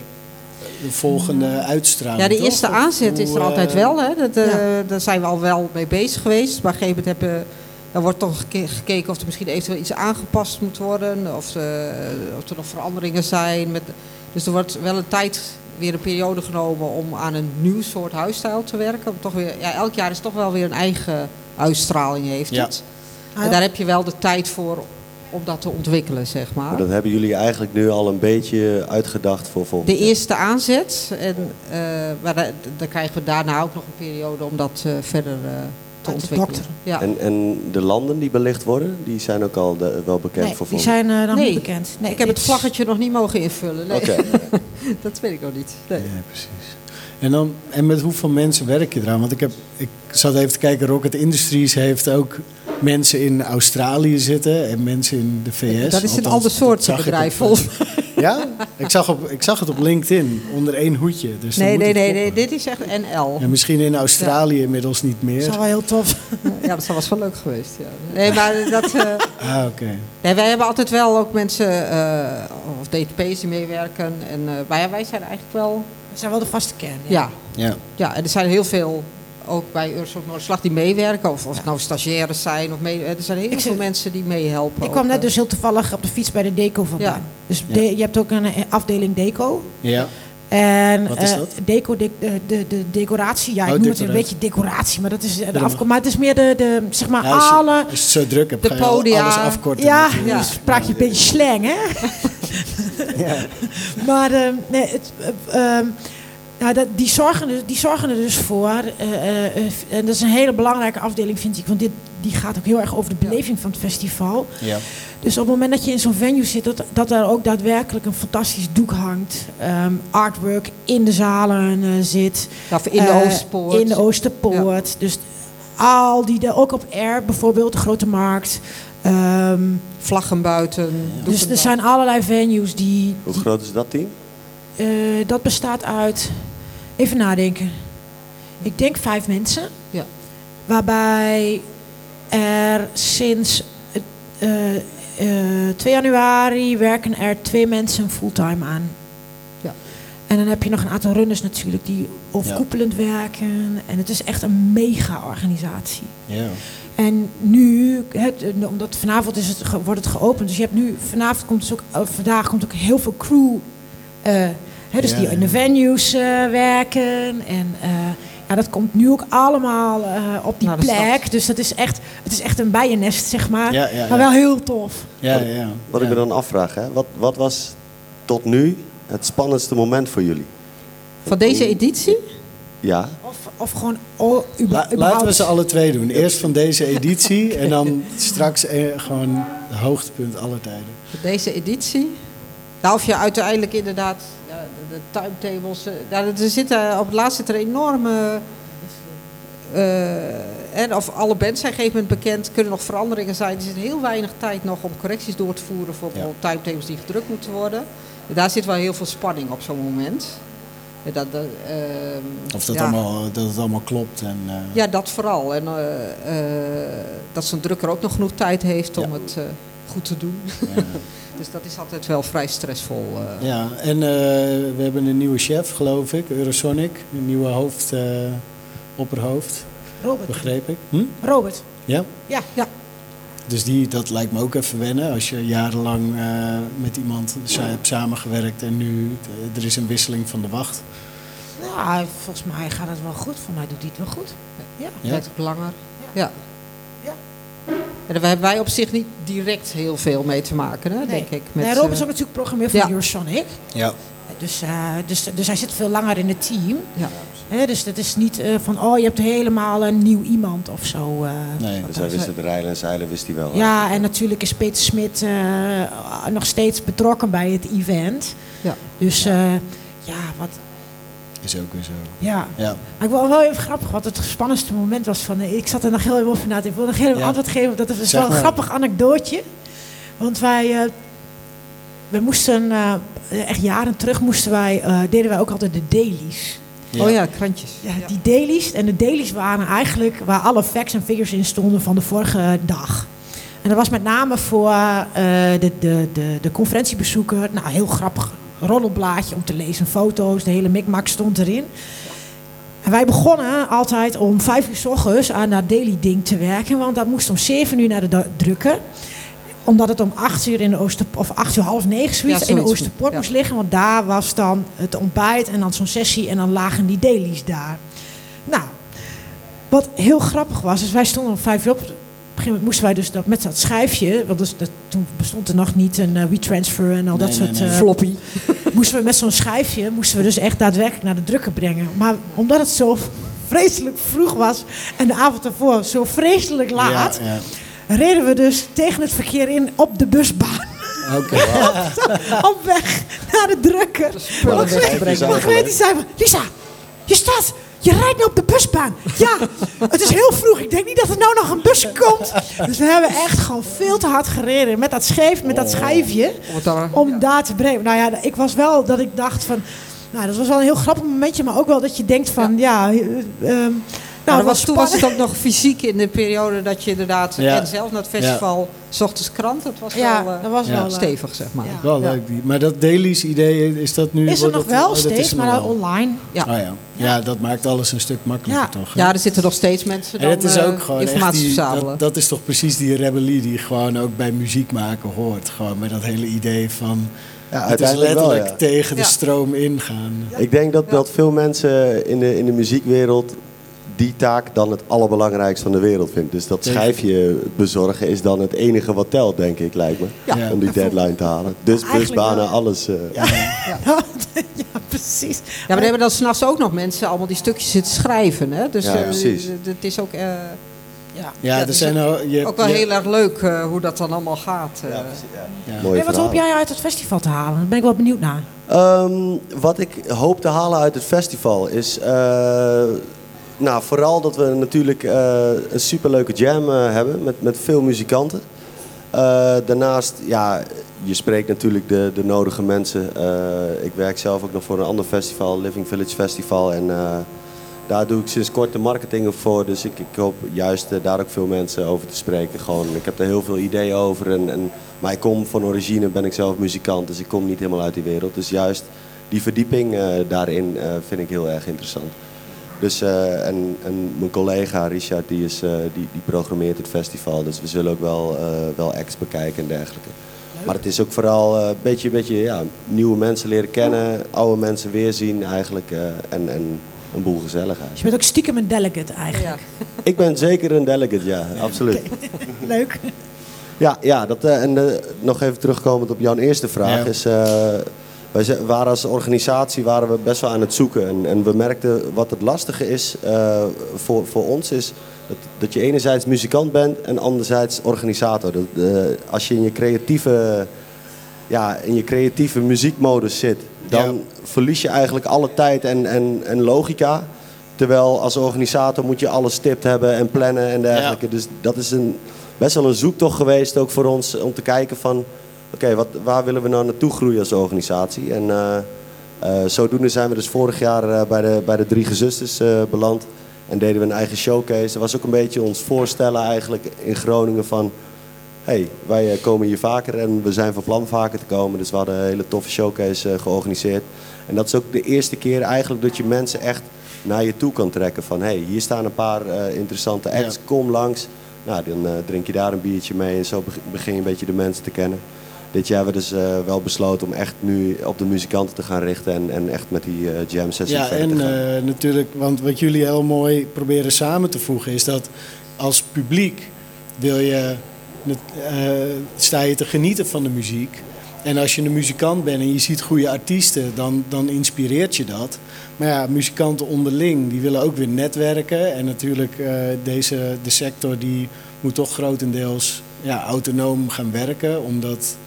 S1: de volgende uitstraling?
S5: Ja, de eerste aanzet is er altijd wel. Hè. Dat, eh,
S4: Ja.
S5: Daar zijn we al wel mee bezig geweest. Maar op een gegeven moment hebben, dan wordt toch geke- gekeken of er misschien eventueel iets aangepast moet worden. Of, eh, of er nog veranderingen zijn. Met, dus er wordt wel een tijd, weer een periode genomen om aan een nieuw soort huisstijl te werken. Om toch weer, ja, elk jaar is toch wel weer een eigen uitstraling heeft
S1: Ja.
S5: het. En daar heb je wel de tijd voor om dat te ontwikkelen, zeg maar.
S6: Maar dat hebben jullie eigenlijk nu al een beetje uitgedacht voor volgend
S5: De eerste aanzet. En, eh, maar da- dan krijgen we daarna ook nog een periode om dat eh, verder eh, te ontwikkelen. Ja.
S6: En, en de landen die belicht worden, die zijn ook al de- wel bekend
S4: Nee,
S6: voor
S4: die zijn eh, nog
S5: Nee,
S4: niet bekend. Nee,
S5: ik heb het vlaggetje nog niet mogen invullen. Nee.
S6: Oké.
S5: dat weet ik nog niet. Nee.
S1: Ja, precies. En, dan, en met hoeveel mensen werk je eraan? Want ik, heb, ik zat even te kijken, Rocket Industries heeft ook mensen in Australië zitten en mensen in de VS.
S5: dat is een
S1: Althans,
S5: ander soort bedrijf volgens mij.
S1: Ja? Ik zag, op, ik zag het op LinkedIn, onder één hoedje. Dus
S5: Nee, nee, nee, nee, dit is echt NL.
S1: En misschien in Australië inmiddels niet
S4: Dat is
S1: meer.
S4: wel heel tof.
S5: Ja, dat was wel leuk geweest. Ja. Nee, maar dat, eh,
S1: Ah, oké.
S5: nee, wij hebben altijd wel ook mensen, eh, of DTP's die meewerken. En, eh, maar ja, wij zijn eigenlijk wel,
S4: Dat zijn wel de vaste kern.
S5: ja.
S1: Ja.
S5: Ja, en er zijn heel veel, ook bij Eurosop Noordslag, die meewerken. Of, of het nou stagiaires zijn. Of mee, er zijn heel
S4: Ik
S5: veel
S4: zit-
S5: mensen die meehelpen.
S4: Ik
S5: ook,
S4: kwam net
S5: eh.
S4: dus heel toevallig op de fiets bij de Deco vandaan.
S5: Ja.
S4: Dus
S1: Ja.
S4: de- je hebt ook een eh, afdeling Deco.
S1: ja.
S4: En,
S1: Wat is
S4: eh,
S1: dat?
S4: Deco, de, de, de, de decoratie. Ja, ik
S1: Oh,
S4: noem het een beetje decoratie, maar dat is eh, de
S1: dat
S4: afkorting. Maar het is meer de, de zeg maar,
S1: Ja, als, je,
S4: alle...
S1: als je het zo druk hebt,
S5: De
S1: ga je al
S5: podia.
S1: alles afkorten.
S4: Ja.
S5: Ja.
S4: dus praat je een beetje slang, hè?
S1: Ja.
S4: Maar nee, het, eh, ehm, nou, dat, die, zorgen, er- die zorgen er dus voor. eh, eh, eh, en dat is een hele belangrijke afdeling, vind ik. Want dit, die gaat ook heel erg over de beleving van het festival.
S1: Ja.
S4: Dus op het moment dat je in zo'n venue zit, dat, dat er ook daadwerkelijk een fantastisch doek hangt. ehm, artwork in de zalen eh, zit.
S5: Ja, of in de Oosterpoort.
S4: In de Oosterpoort. Dus al die, de, ook op Air bijvoorbeeld, de Grote Markt. Ehm,
S5: Vlaggen buiten.
S4: dus er zijn allerlei venues die,
S6: Hoe groot is dat team?
S4: Eh, dat bestaat uit. Even nadenken. Ik denk vijf mensen.
S5: Ja.
S4: Waarbij er sinds eh, eh, 2 januari werken er twee mensen fulltime aan.
S5: Ja.
S4: En dan heb je nog een aantal runners natuurlijk die overkoepelend werken. En het is echt een mega organisatie.
S1: Ja.
S4: En nu, het, eh, omdat vanavond is het, wordt het geopend, dus je hebt nu, vanavond komt dus ook, eh, vandaag komt ook heel veel crew, eh, dus
S1: Ja,
S4: die in de venues eh, werken. En eh, ja, dat komt nu ook allemaal eh, op die plek. Dus dat is echt, het is echt een bijennest, zeg maar.
S1: Ja, ja,
S4: Maar wel heel tof.
S1: Ja, ja.
S6: Wat
S1: ja.
S6: ik me dan afvraag, hè? Wat, wat was tot nu het spannendste moment voor jullie?
S5: Van deze editie?
S6: Ja,
S4: Of, of gewoon oh, überhaupt.
S1: laten we ze alle twee doen. Eerst van deze editie en dan straks gewoon het hoogtepunt aller tijden.
S5: Van deze editie? Nou, of je uiteindelijk inderdaad de, timetables... eh, ja, er zitten, op het laatst zit er enorme... eh, en of alle bands zijn op een gegeven moment bekend, kunnen nog veranderingen zijn. Er zit heel weinig tijd nog om correcties door te voeren voor bijvoorbeeld timetables die gedrukt moeten worden. En daar zit wel heel veel spanning op zo'n moment. En Dat, dat, ehm,
S1: Of dat,
S5: ja.
S1: allemaal, dat het allemaal klopt. En, eh,
S5: Ja, dat vooral. En eh, eh, dat zo'n drukker ook nog genoeg tijd heeft om
S1: Ja.
S5: het eh, goed te doen. Dus dat is altijd wel vrij stressvol. eh.
S1: Ja, en eh, we hebben een nieuwe chef, geloof ik, Eurosonic. Een nieuwe hoofd, eh, opperhoofd,
S4: Robert.
S1: begreep ik. Hm?
S4: Robert.
S1: Ja,
S4: Ja, ja.
S1: dus die, dat lijkt me ook even wennen. Als je jarenlang eh, met iemand sa- hebt samengewerkt en nu er is een wisseling van de wacht.
S4: Nou, volgens mij gaat het wel goed. Voor mij doet hij het wel goed. Ja.
S1: Ja.
S5: Werkt ook langer. Ja.
S4: Ja.
S5: En daar hebben wij op zich niet direct heel veel mee te maken, hè,
S4: Nee.
S5: denk ik. Met,
S4: nee, Robert is
S5: eh,
S4: ook natuurlijk programmeur van
S5: ja.
S4: Eurosonic.
S1: Ja.
S4: Dus, eh, dus, dus hij zit veel langer in het team.
S5: ja.
S4: Hè, dus dat is niet eh, van, oh, je hebt helemaal een nieuw iemand of zo. eh.
S1: Nee.
S6: dus hij wist het rijlen en zeilen, wist hij wel.
S4: Ja, en natuurlijk is Peter Smit eh, nog steeds betrokken bij het event.
S5: Ja.
S4: Dus eh, ja, wat,
S1: Is ook weer zo.
S4: ja.
S1: Ja.
S4: Maar ik wil wel even grappig, wat het spannendste moment was van... eh, Ik zat er nog heel even over na te. Ik wil nog heel even
S1: Ja.
S4: antwoord geven. Dat is
S1: Zeg
S4: wel een
S1: maar.
S4: grappig anekdootje. Want wij... eh, we moesten, eh, echt jaren terug moesten wij, eh, deden wij ook altijd de dailies.
S1: Ja.
S5: Oh ja, krantjes.
S4: Ja, die dailies. En de dailies waren eigenlijk waar alle facts en figures in stonden van de vorige dag. En dat was met name voor eh, de, de, de, de conferentiebezoeker. Nou, heel grappig roddelblaadje om te lezen, foto's, de hele mikmak stond erin. En wij begonnen altijd om vijf uur s ochtends aan dat daily ding te werken. Want dat moest om zeven uur naar de drukker. Omdat het om acht uur in de Ooster... Of acht uur half negen zoiets,
S5: Ja,
S4: in de. Oosterpoort
S5: Ja.
S4: moest liggen. Want daar was dan het ontbijt en dan zo'n sessie. En dan lagen die dailies daar. Nou, wat heel grappig was, is wij stonden om vijf uur op. Een gegeven moment moesten wij dus dat, met dat schijfje, want dus, dat, toen bestond er nog niet een eh, WeTransfer en al dat
S1: Nee,
S4: soort
S1: nee.
S4: eh,
S5: Floppy.
S4: moesten we met zo'n schijfje moesten we dus echt daadwerkelijk naar de drukker brengen. Maar omdat het zo vreselijk vroeg was en de avond ervoor zo vreselijk laat,
S1: Ja, ja.
S4: reden we dus tegen het verkeer in op de busbaan.
S1: Oké.
S4: op weg naar de drukker.
S5: brengen.
S4: Margreet die zei van, Lisa, je staat, je rijdt nu op de busbaan. Ja, het is heel vroeg. Ik denk niet dat er nou nog een bus komt. Dus we hebben echt gewoon veel te hard gereden met dat scheef, met dat schijfje.
S5: Om daar-
S4: te brengen. Nou ja, ik was wel dat ik dacht van, nou dat was wel een heel grappig momentje. Maar ook wel dat je denkt van, ja, eh, ehm, nou,
S5: was, toen was het ook nog fysiek in de periode dat je inderdaad...
S1: Ja.
S5: En zelf naar het festival, s ochtends krant. Dat was
S4: Ja,
S5: wel eh,
S4: dat was
S1: Ja.
S4: wel... eh,
S5: stevig, zeg maar.
S4: Ja.
S1: Wel leuk. Die. Maar dat dailies idee, is dat nu...
S4: Is er nog
S1: dat-
S4: wel
S1: oh, is
S4: steeds, maar
S1: wel.
S4: online.
S5: Ja.
S1: Oh ja. ja, dat maakt alles een stuk makkelijker
S4: Ja.
S1: toch? hè?
S5: Ja, er zitten nog steeds mensen
S1: En
S5: dan
S1: het is
S5: eh,
S1: ook gewoon echt
S5: informatie
S1: die,
S5: verzamelen.
S1: dat, dat is toch precies die rebellie die gewoon ook bij muziek maken hoort. Gewoon met dat hele idee van
S6: Ja,
S1: het is
S6: uiteindelijk wel,
S1: letterlijk
S6: ja.
S1: tegen de
S5: Ja.
S1: stroom ingaan.
S6: Ik denk dat, dat veel mensen in de, in de muziekwereld die taak dan het allerbelangrijkste van de wereld vindt. Dus dat schijfje bezorgen is dan het enige wat telt, denk ik, lijkt me.
S1: Ja.
S6: Om die deadline te halen. Dus busbanen, alles. eh,
S4: ja, precies.
S5: Ja, maar er hebben dan s'nachts ook nog mensen allemaal die stukjes zitten schrijven. Hè? Dus
S6: Ja,
S5: eh,
S6: precies.
S5: Het is ook, eh,
S4: Ja.
S1: Ja,
S5: Ja,
S1: er
S5: dus
S1: zijn al, je,
S5: ook wel
S1: je-
S5: heel erg leuk eh, hoe dat dan allemaal gaat. eh.
S6: ja, precies, ja.
S1: ja.
S6: Mooie
S4: Hey, wat hoop jij uit het festival te halen? Daar ben ik wel benieuwd naar.
S6: Ehm, wat ik hoop te halen uit het festival is. eh, nou, vooral dat we natuurlijk eh, een superleuke jam eh, hebben met, met veel muzikanten. Eh, daarnaast, ja, je spreekt natuurlijk de, de nodige mensen. Ik werk zelf ook nog voor een ander festival, Living Village Festival. En daar doe ik sinds kort de marketing voor. Dus ik, ik hoop juist daar ook veel mensen over te spreken. Gewoon, ik heb er heel veel ideeën over. En, en, maar ik kom van origine, ben ik zelf muzikant. Dus ik kom niet helemaal uit die wereld. Dus juist die verdieping daarin vind ik heel erg interessant. Dus, eh, en, en mijn collega Richard, die, is, eh, die, die programmeert het festival. Dus we zullen ook wel, eh, wel acts bekijken en dergelijke. Maar het is ook vooral eh, een beetje, beetje ja, nieuwe mensen leren kennen, oude mensen weerzien eigenlijk. eh, en, en een boel gezelligheid.
S4: Dus je bent ook stiekem een delegate eigenlijk.
S5: Ja.
S6: Ik ben zeker een delegate, ja, absoluut.
S4: Leuk.
S6: Ja, ja dat, eh, en nog even terugkomend op jouw eerste vraag.
S1: Ja.
S6: Is, eh, wij waren als organisatie waren we best wel aan het zoeken. En, en we merkten wat het lastige is eh, voor, voor ons is dat, dat je enerzijds muzikant bent en anderzijds organisator. Dat, eh, als je in je creatieve, ja, in je creatieve muziekmodus zit, dan verlies je eigenlijk alle tijd en, en, en logica. Terwijl als organisator moet je alles stipt hebben en plannen en dergelijke. Dus dat is een, best wel een zoektocht geweest ook voor ons om te kijken van... Oké, wat waar willen we nou naartoe groeien als organisatie? En eh, eh, zodoende zijn we dus vorig jaar eh, bij, de, bij de Drie Gezusters beland. En deden we een eigen showcase. Dat was ook een beetje ons voorstellen eigenlijk in Groningen van... hey, wij komen hier vaker en we zijn van plan vaker te komen. Dus we hadden een hele toffe showcase georganiseerd. En dat is ook de eerste keer eigenlijk dat je mensen echt naar je toe kan trekken. Van hey, hier staan een paar interessante acts, kom langs. Nou, dan drink je daar een biertje mee en zo beg- begin je een beetje de mensen te kennen. Dit jaar hebben we dus eh, wel besloten om echt nu op de muzikanten te gaan richten en, en echt met die eh, jam sessie
S1: Ja,
S6: verder te
S1: en
S6: gaan.
S1: eh, natuurlijk, want wat jullie heel mooi proberen samen te voegen is dat als publiek wil je, sta je te genieten van de muziek. En als je een muzikant bent en je ziet goede artiesten, dan, dan inspireert je dat. Maar ja, muzikanten onderling, die willen ook weer netwerken. En natuurlijk, deze, de sector die moet toch grotendeels ja, autonoom gaan werken. Omdat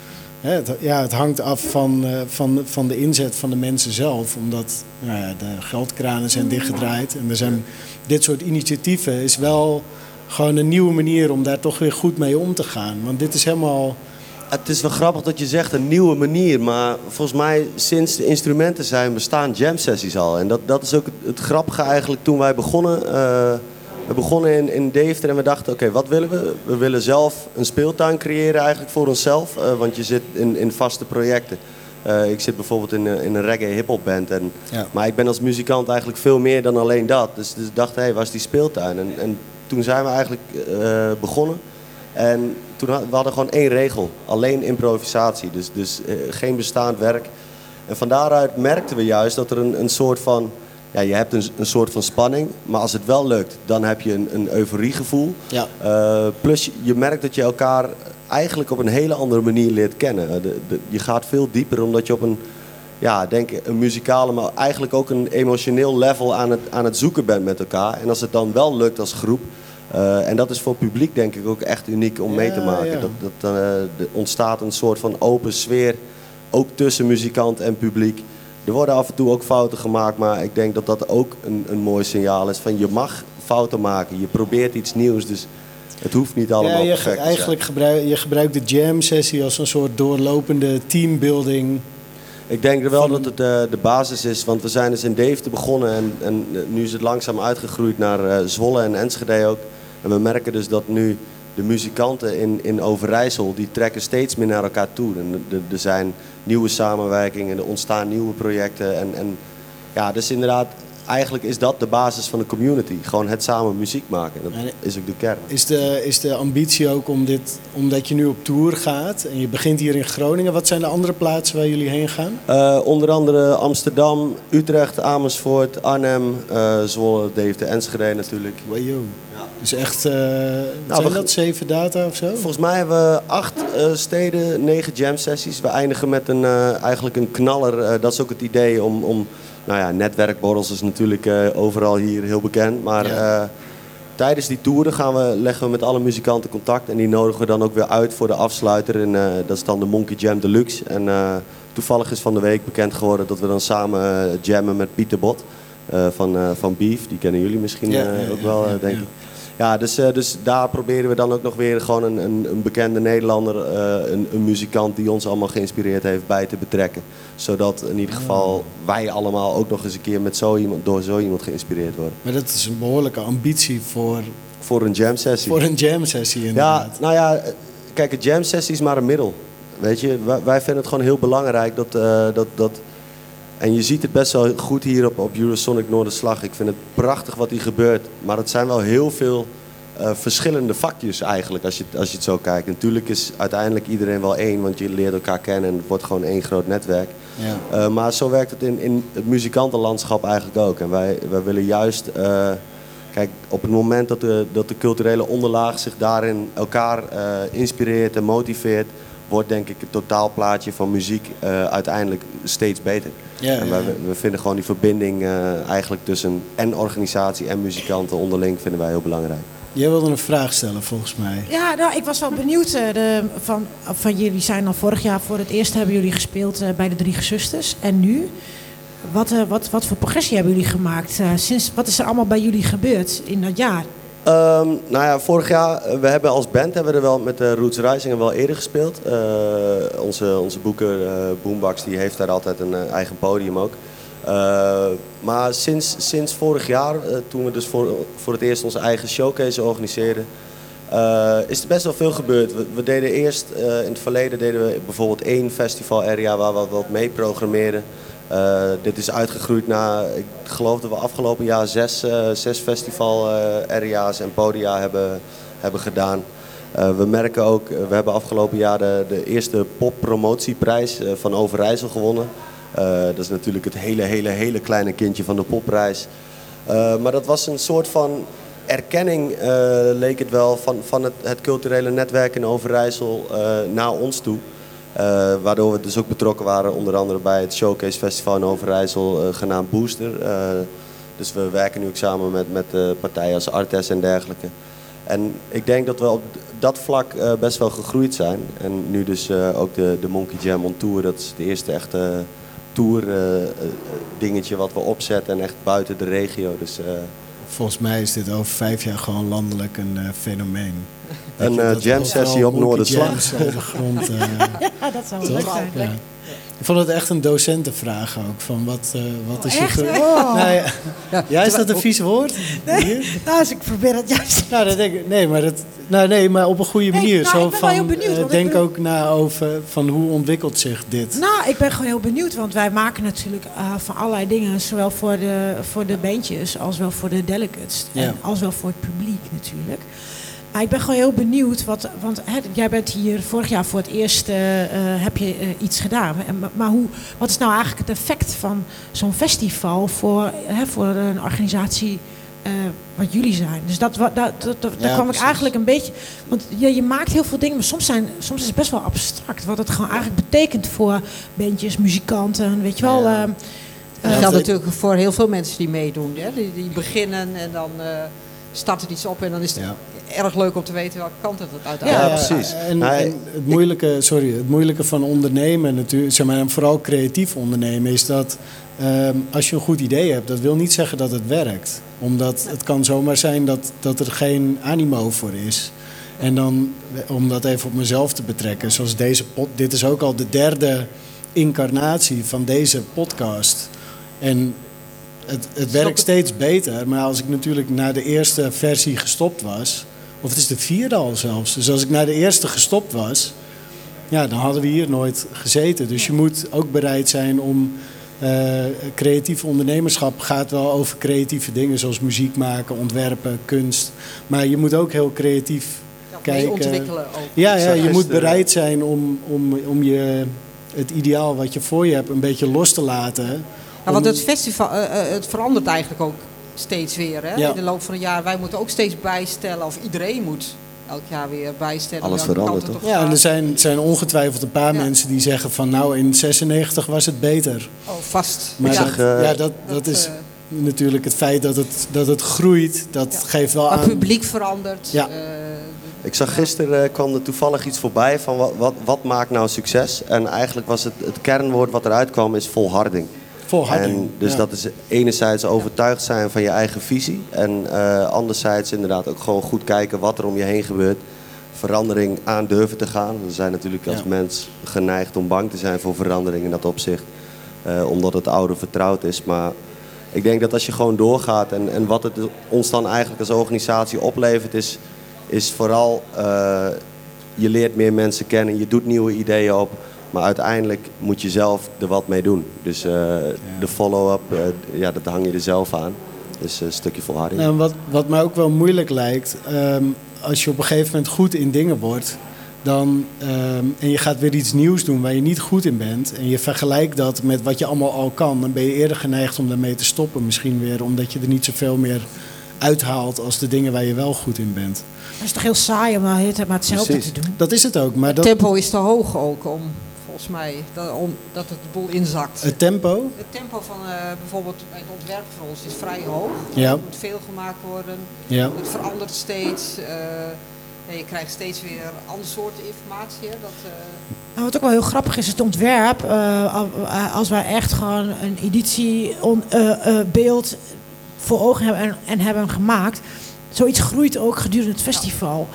S1: het, ja, het hangt af van, eh, van, van de inzet van de mensen zelf. Omdat nou ja, de geldkranen zijn dichtgedraaid. En er zijn dit soort initiatieven is wel gewoon een nieuwe manier om daar toch weer goed mee om te gaan. Want dit is helemaal...
S6: Het is wel grappig dat je zegt een nieuwe manier, maar volgens mij sinds de instrumenten zijn bestaan jam sessies al. En dat, dat is ook het, grappige eigenlijk toen wij begonnen. eh, we begonnen in, in Deventer en we dachten, oké, wat willen we? We willen zelf een speeltuin creëren eigenlijk voor onszelf, eh, want je zit in, in vaste projecten. Eh, ik zit bijvoorbeeld in, een- in een reggae hip-hop band. En,
S1: Ja.
S6: Maar ik ben als muzikant eigenlijk veel meer dan alleen dat. Dus, dus ik dacht, hé, hey, waar is die speeltuin? En, en toen zijn we eigenlijk eh, begonnen. En toen had, we hadden gewoon één regel. Alleen improvisatie. Dus, dus geen bestaand werk. En van daaruit merkten we juist dat er een, een soort van... Ja, je hebt een, een soort van spanning. Maar als het wel lukt, dan heb je een, een euforiegevoel.
S1: Ja.
S6: Eh, plus je, merkt dat je elkaar eigenlijk op een hele andere manier leert kennen. De, de- je gaat veel dieper omdat je op een, ja, denk een muzikale, maar eigenlijk ook een emotioneel level aan het, aan het zoeken bent met elkaar. En als het dan wel lukt als groep, eh, en dat is voor het publiek denk ik ook echt uniek om mee te maken.
S1: ja.
S6: Dat, dat eh, er ontstaat een soort van open sfeer, ook tussen muzikant en publiek. Er worden af en toe ook fouten gemaakt, maar ik denk dat dat ook een, een mooi signaal is van je mag fouten maken. Je probeert iets nieuws, dus het hoeft niet allemaal
S1: Ja, je,
S6: perfect te zijn.
S1: eigenlijk gebruik, je gebruikt de jam sessie als een soort doorlopende teambuilding.
S6: Ik denk er wel dat het eh, de basis is, want we zijn dus in Deventer begonnen en, en nu is het langzaam uitgegroeid naar eh, Zwolle en Enschede ook. En we merken dus dat nu de muzikanten in, in Overijssel, die trekken steeds meer naar elkaar toe. Er- er zijn nieuwe samenwerkingen, er ontstaan nieuwe projecten. En, en ja, dus inderdaad, eigenlijk is dat de basis van de community. Gewoon het samen muziek maken. Dat is ook de kern.
S1: Is de, is de ambitie ook om dit, omdat je nu op tour gaat en je begint hier in Groningen, wat zijn de andere plaatsen waar jullie heen gaan?
S6: Eh, onder andere Amsterdam, Utrecht, Amersfoort, Arnhem, eh, Zwolle, Deventer, Enschede natuurlijk.
S1: Wajo. Dus echt, eh zijn
S6: we-
S1: dat zeven data of zo?
S6: Volgens mij hebben we acht steden, negen jam sessies. We eindigen met een, eigenlijk een knaller. Dat is ook het idee om, om nou ja, netwerkborrels is natuurlijk eh, overal hier heel bekend. Maar
S1: Ja.
S6: eh, tijdens die toeren gaan we, leggen we met alle muzikanten contact. En die nodigen we dan ook weer uit voor de afsluiter. En, eh, dat is dan de Monkey Jam Deluxe. En toevallig is van de week bekend geworden dat we dan samen jammen met Pieter Bot. van, van Beef, die kennen jullie misschien
S1: Ja,
S6: ook wel, denk ik. Ja, dus, eh, dus daar proberen we dan ook nog weer gewoon een, een, een bekende Nederlander, eh, een, een muzikant die ons allemaal geïnspireerd heeft, bij te betrekken. Zodat in ieder geval wij allemaal ook nog eens een keer met zo iemand, door zo iemand geïnspireerd worden.
S1: Maar dat is een behoorlijke ambitie voor,
S6: Voor een jam sessie.
S1: voor een jam sessie
S6: Ja,
S1: inderdaad.
S6: nou ja, eh, kijk, een jam sessie is maar een middel. Weet je, wij, wij vinden het gewoon heel belangrijk dat, dat, dat... En je ziet het best wel goed hier op, op Eurosonic Noorderslag. Ik vind het prachtig wat hier gebeurt. Maar het zijn wel heel veel eh, verschillende vakjes eigenlijk, als je, als je het zo kijkt. Natuurlijk is uiteindelijk iedereen wel één, want je leert elkaar kennen en het wordt gewoon één groot netwerk.
S1: Ja.
S6: Eh, maar zo werkt het in, in het muzikantenlandschap eigenlijk ook. En wij, wij willen juist, eh, kijk, op het moment dat de, dat de culturele onderlaag zich daarin elkaar inspireert en motiveert, wordt denk ik het totaalplaatje van muziek eh, uiteindelijk steeds beter.
S1: Ja,
S6: en
S1: ja,
S6: wij,
S1: ja.
S6: we vinden gewoon die verbinding eh, eigenlijk tussen en organisatie en muzikanten onderling vinden wij heel belangrijk.
S1: Jij wilde een vraag stellen volgens mij.
S4: Ja, nou, ik was wel benieuwd. eh, de, van, van jullie zijn al vorig jaar voor het eerst hebben jullie gespeeld eh, bij de Drie Gezusters. En nu? Wat, eh, wat, wat voor progressie hebben jullie gemaakt? Eh, sinds, wat is er allemaal bij jullie gebeurd in dat jaar?
S6: Ehm, nou ja, vorig jaar, eh, we hebben als band hebben we er wel met de Roots Rising wel eerder gespeeld. Eh, onze, onze boeker eh Boombox die heeft daar altijd een eh, eigen podium ook. Eh, maar sinds, sinds vorig jaar, eh, toen we dus voor, voor het eerst onze eigen showcase organiseerden, eh, is er best wel veel gebeurd. We, deden eerst, eh, in het verleden deden we bijvoorbeeld één festival area waar we wat mee programmeerden. Eh, dit is uitgegroeid naar, ik geloof dat we afgelopen jaar zes, eh, zes festival eh, en podia hebben, hebben gedaan. We merken ook, we hebben afgelopen jaar de, de eerste poppromotieprijs van Overijssel gewonnen. Dat is natuurlijk het hele, hele, hele kleine kindje van de popprijs. Maar dat was een soort van erkenning, leek het wel, van, van het, het culturele netwerk in Overijssel naar ons toe. Eh, waardoor we dus ook betrokken waren, onder andere bij het Showcase Festival in Overijssel, eh, genaamd Booster. Eh, dus we werken nu ook samen met, met partijen als Artes en dergelijke. En ik denk dat we op dat vlak best wel gegroeid zijn. En nu dus ook de, de Monkey Jam on Tour, dat is de eerste echte tour dingetje wat we opzetten en echt buiten de regio. Dus
S1: Volgens mij is dit over vijf jaar gewoon landelijk een fenomeen.
S6: Een, eh, jam sessie op Noorderslag.
S1: de grond. eh,
S4: Ja, dat zou leuk zijn.
S1: Ja. Ik vond het echt een docentenvraag ook. Van wat, eh, wat is je...
S4: Oh.
S1: Nou, ja. ja, is dat een vies woord? Hier?
S4: Nou, dus ik probeer het juist.
S1: Nou, dat denk ik, nee, maar dat, nou, nee, maar op een goede
S4: Nee,
S1: manier.
S4: nou,
S1: Zo
S4: ik ben wel
S1: van,
S4: heel benieuwd,
S1: denk
S4: ben-
S1: ook na over van hoe ontwikkelt zich dit.
S4: Nou, ik ben gewoon heel benieuwd, want wij maken natuurlijk eh, van allerlei dingen, zowel voor de, voor de bandjes als wel voor de delegates.
S1: Ja.
S4: En als wel voor het publiek natuurlijk. Maar ik ben gewoon heel benieuwd, wat, want hè, jij bent hier vorig jaar voor het eerst, eh, eh, heb je eh, iets gedaan. Maar- maar hoe, wat is nou eigenlijk het effect van zo'n festival voor, hè, voor een organisatie eh, wat jullie zijn. Dus dat, dat, dat, dat- daar
S1: Ja,
S4: kwam ik eigenlijk een beetje... Want je, je maakt heel veel dingen, maar soms, zijn, soms is het best wel abstract. Wat het gewoon eigenlijk betekent voor bandjes, muzikanten, weet je wel.
S1: Ja.
S4: ehm,
S5: Dat
S1: Ja,
S5: geldt natuurlijk voor heel veel mensen die meedoen. Hè? Die, die beginnen en dan eh starten iets op en dan is het
S1: Ja.
S5: erg leuk om te weten welke kant het
S6: Ja,
S5: uiteindelijk
S6: precies.
S1: En, en het, moeilijke, sorry, het moeilijke van ondernemen, natuurlijk, zeg maar, en vooral creatief ondernemen, is dat ehm, als je een goed idee hebt, dat wil niet zeggen dat het werkt. Omdat het kan zomaar zijn dat, dat er geen animo voor is. En dan, om dat even op mezelf te betrekken, zoals deze pod, dit is ook al de derde incarnatie van deze podcast. En het, het werkt steeds beter, maar als ik natuurlijk na de eerste versie gestopt was, of het is de vierde al zelfs. Dus als ik naar de eerste gestopt was, ja, dan hadden we hier nooit gezeten. Dus je moet ook bereid zijn om. eh, creatief ondernemerschap gaat wel over creatieve dingen zoals muziek maken, ontwerpen, kunst. Maar je moet ook heel creatief kijken.
S5: ontwikkelen ook.
S1: Ja, ja je moet
S6: gisteren-
S1: bereid zijn om, om, om je, het ideaal wat je voor je hebt een beetje los te laten.
S5: Ja, want het festival eh, eh, het verandert eigenlijk ook steeds weer. Hè?
S1: Ja.
S5: In de loop van het jaar. Wij moeten ook steeds bijstellen. Of iedereen moet elk jaar weer bijstellen.
S6: Alles verandert, toch?
S1: Ja, en er zijn, zijn ongetwijfeld een paar
S5: Ja.
S1: mensen die zeggen van nou in 96 was het beter.
S5: Oh, vast.
S1: Maar
S6: Ik
S1: dat,
S6: eh,
S1: ja, dat, dat is natuurlijk het feit dat het, dat het groeit, dat
S5: Ja.
S1: geeft wel
S5: maar
S1: aan.
S5: het publiek verandert.
S1: Ja.
S5: eh,
S6: Ik zag gisteren kwam er toevallig iets voorbij van wat, wat, wat maakt nou succes. En eigenlijk was het, het kernwoord wat eruit kwam is volharding.
S1: Volharding.
S6: En dus
S1: ja.
S6: dat is enerzijds overtuigd zijn van je eigen visie. En eh, anderzijds inderdaad ook gewoon goed kijken wat er om je heen gebeurt. Verandering aan durven te gaan. We zijn natuurlijk als
S1: Ja.
S6: mens geneigd om bang te zijn voor verandering in dat opzicht. Eh, omdat het oude vertrouwd is. Maar ik denk dat als je gewoon doorgaat en, en wat het ons dan eigenlijk als organisatie oplevert is, is vooral eh, je leert meer mensen kennen, je doet nieuwe ideeën op. Maar uiteindelijk moet je zelf er wat mee doen. Dus eh, de follow-up, eh, ja, dat hang je er zelf aan. Dus een stukje volharding.
S1: Nou, wat, wat mij ook wel moeilijk lijkt, ehm, als je op een gegeven moment goed in dingen wordt, dan, ehm, en je gaat weer iets nieuws doen waar je niet goed in bent, en je vergelijkt dat met wat je allemaal al kan, dan ben je eerder geneigd om daarmee te stoppen. Misschien weer omdat je er niet zoveel meer uithaalt als de dingen waar je wel goed in bent.
S4: Het is toch heel saai om maar het maar hetzelfde
S6: Precies.
S4: te doen.
S1: Dat is het ook, maar
S5: Het
S1: dat,
S5: tempo is te hoog ook om, volgens mij, dat, om, dat het de boel inzakt.
S1: het tempo,
S5: Het tempo van eh, bijvoorbeeld bij het ontwerp voor ons is vrij hoog.
S1: Ja.
S5: Er moet veel gemaakt worden.
S1: ja.
S5: Het verandert steeds. eh, en je krijgt steeds weer andere soorten informatie. Hè, dat, eh,
S4: Nou, wat ook wel heel grappig is, het ontwerp. al- als wij echt gewoon een editie on- eh, eh, beeld voor ogen hebben en, en hebben gemaakt. Zoiets groeit ook gedurende het festival.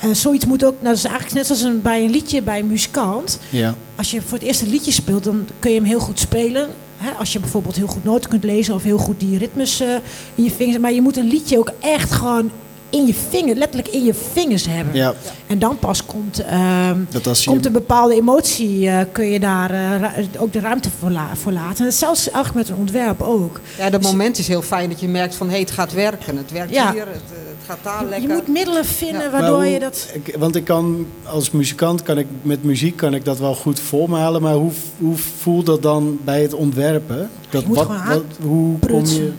S4: Eh, zoiets moet ook, nou, dat is eigenlijk net zoals een, bij een liedje bij een muzikant.
S1: ja.
S4: Als je voor het eerst een liedje speelt, dan kun je hem heel goed spelen. Hè, als je bijvoorbeeld heel goed noten kunt lezen of heel goed die ritmes eh, in je vingers. Maar je moet een liedje ook echt gewoon in je vinger, letterlijk in je vingers hebben.
S1: ja.
S4: En dan pas komt, ehm,
S1: als je,
S4: komt een bepaalde emotie, eh, kun je daar eh, ook de ruimte voor, la- voor laten. En hetzelfde eigenlijk met een ontwerp ook.
S5: ja, dat moment is heel fijn dat je merkt van hé, het gaat werken. Het werkt
S4: Ja.
S5: hier, het, het gaat daar
S4: Je moet middelen vinden
S5: Ja.
S4: Waardoor
S1: hoe-
S4: je dat...
S1: ik- want ik kan als muzikant, kan ik, met muziek kan ik dat wel goed vormhalen. Maar hoe, hoe voelt dat dan bij het ontwerpen? Dat,
S4: Je moet
S1: wat, hoe kom je...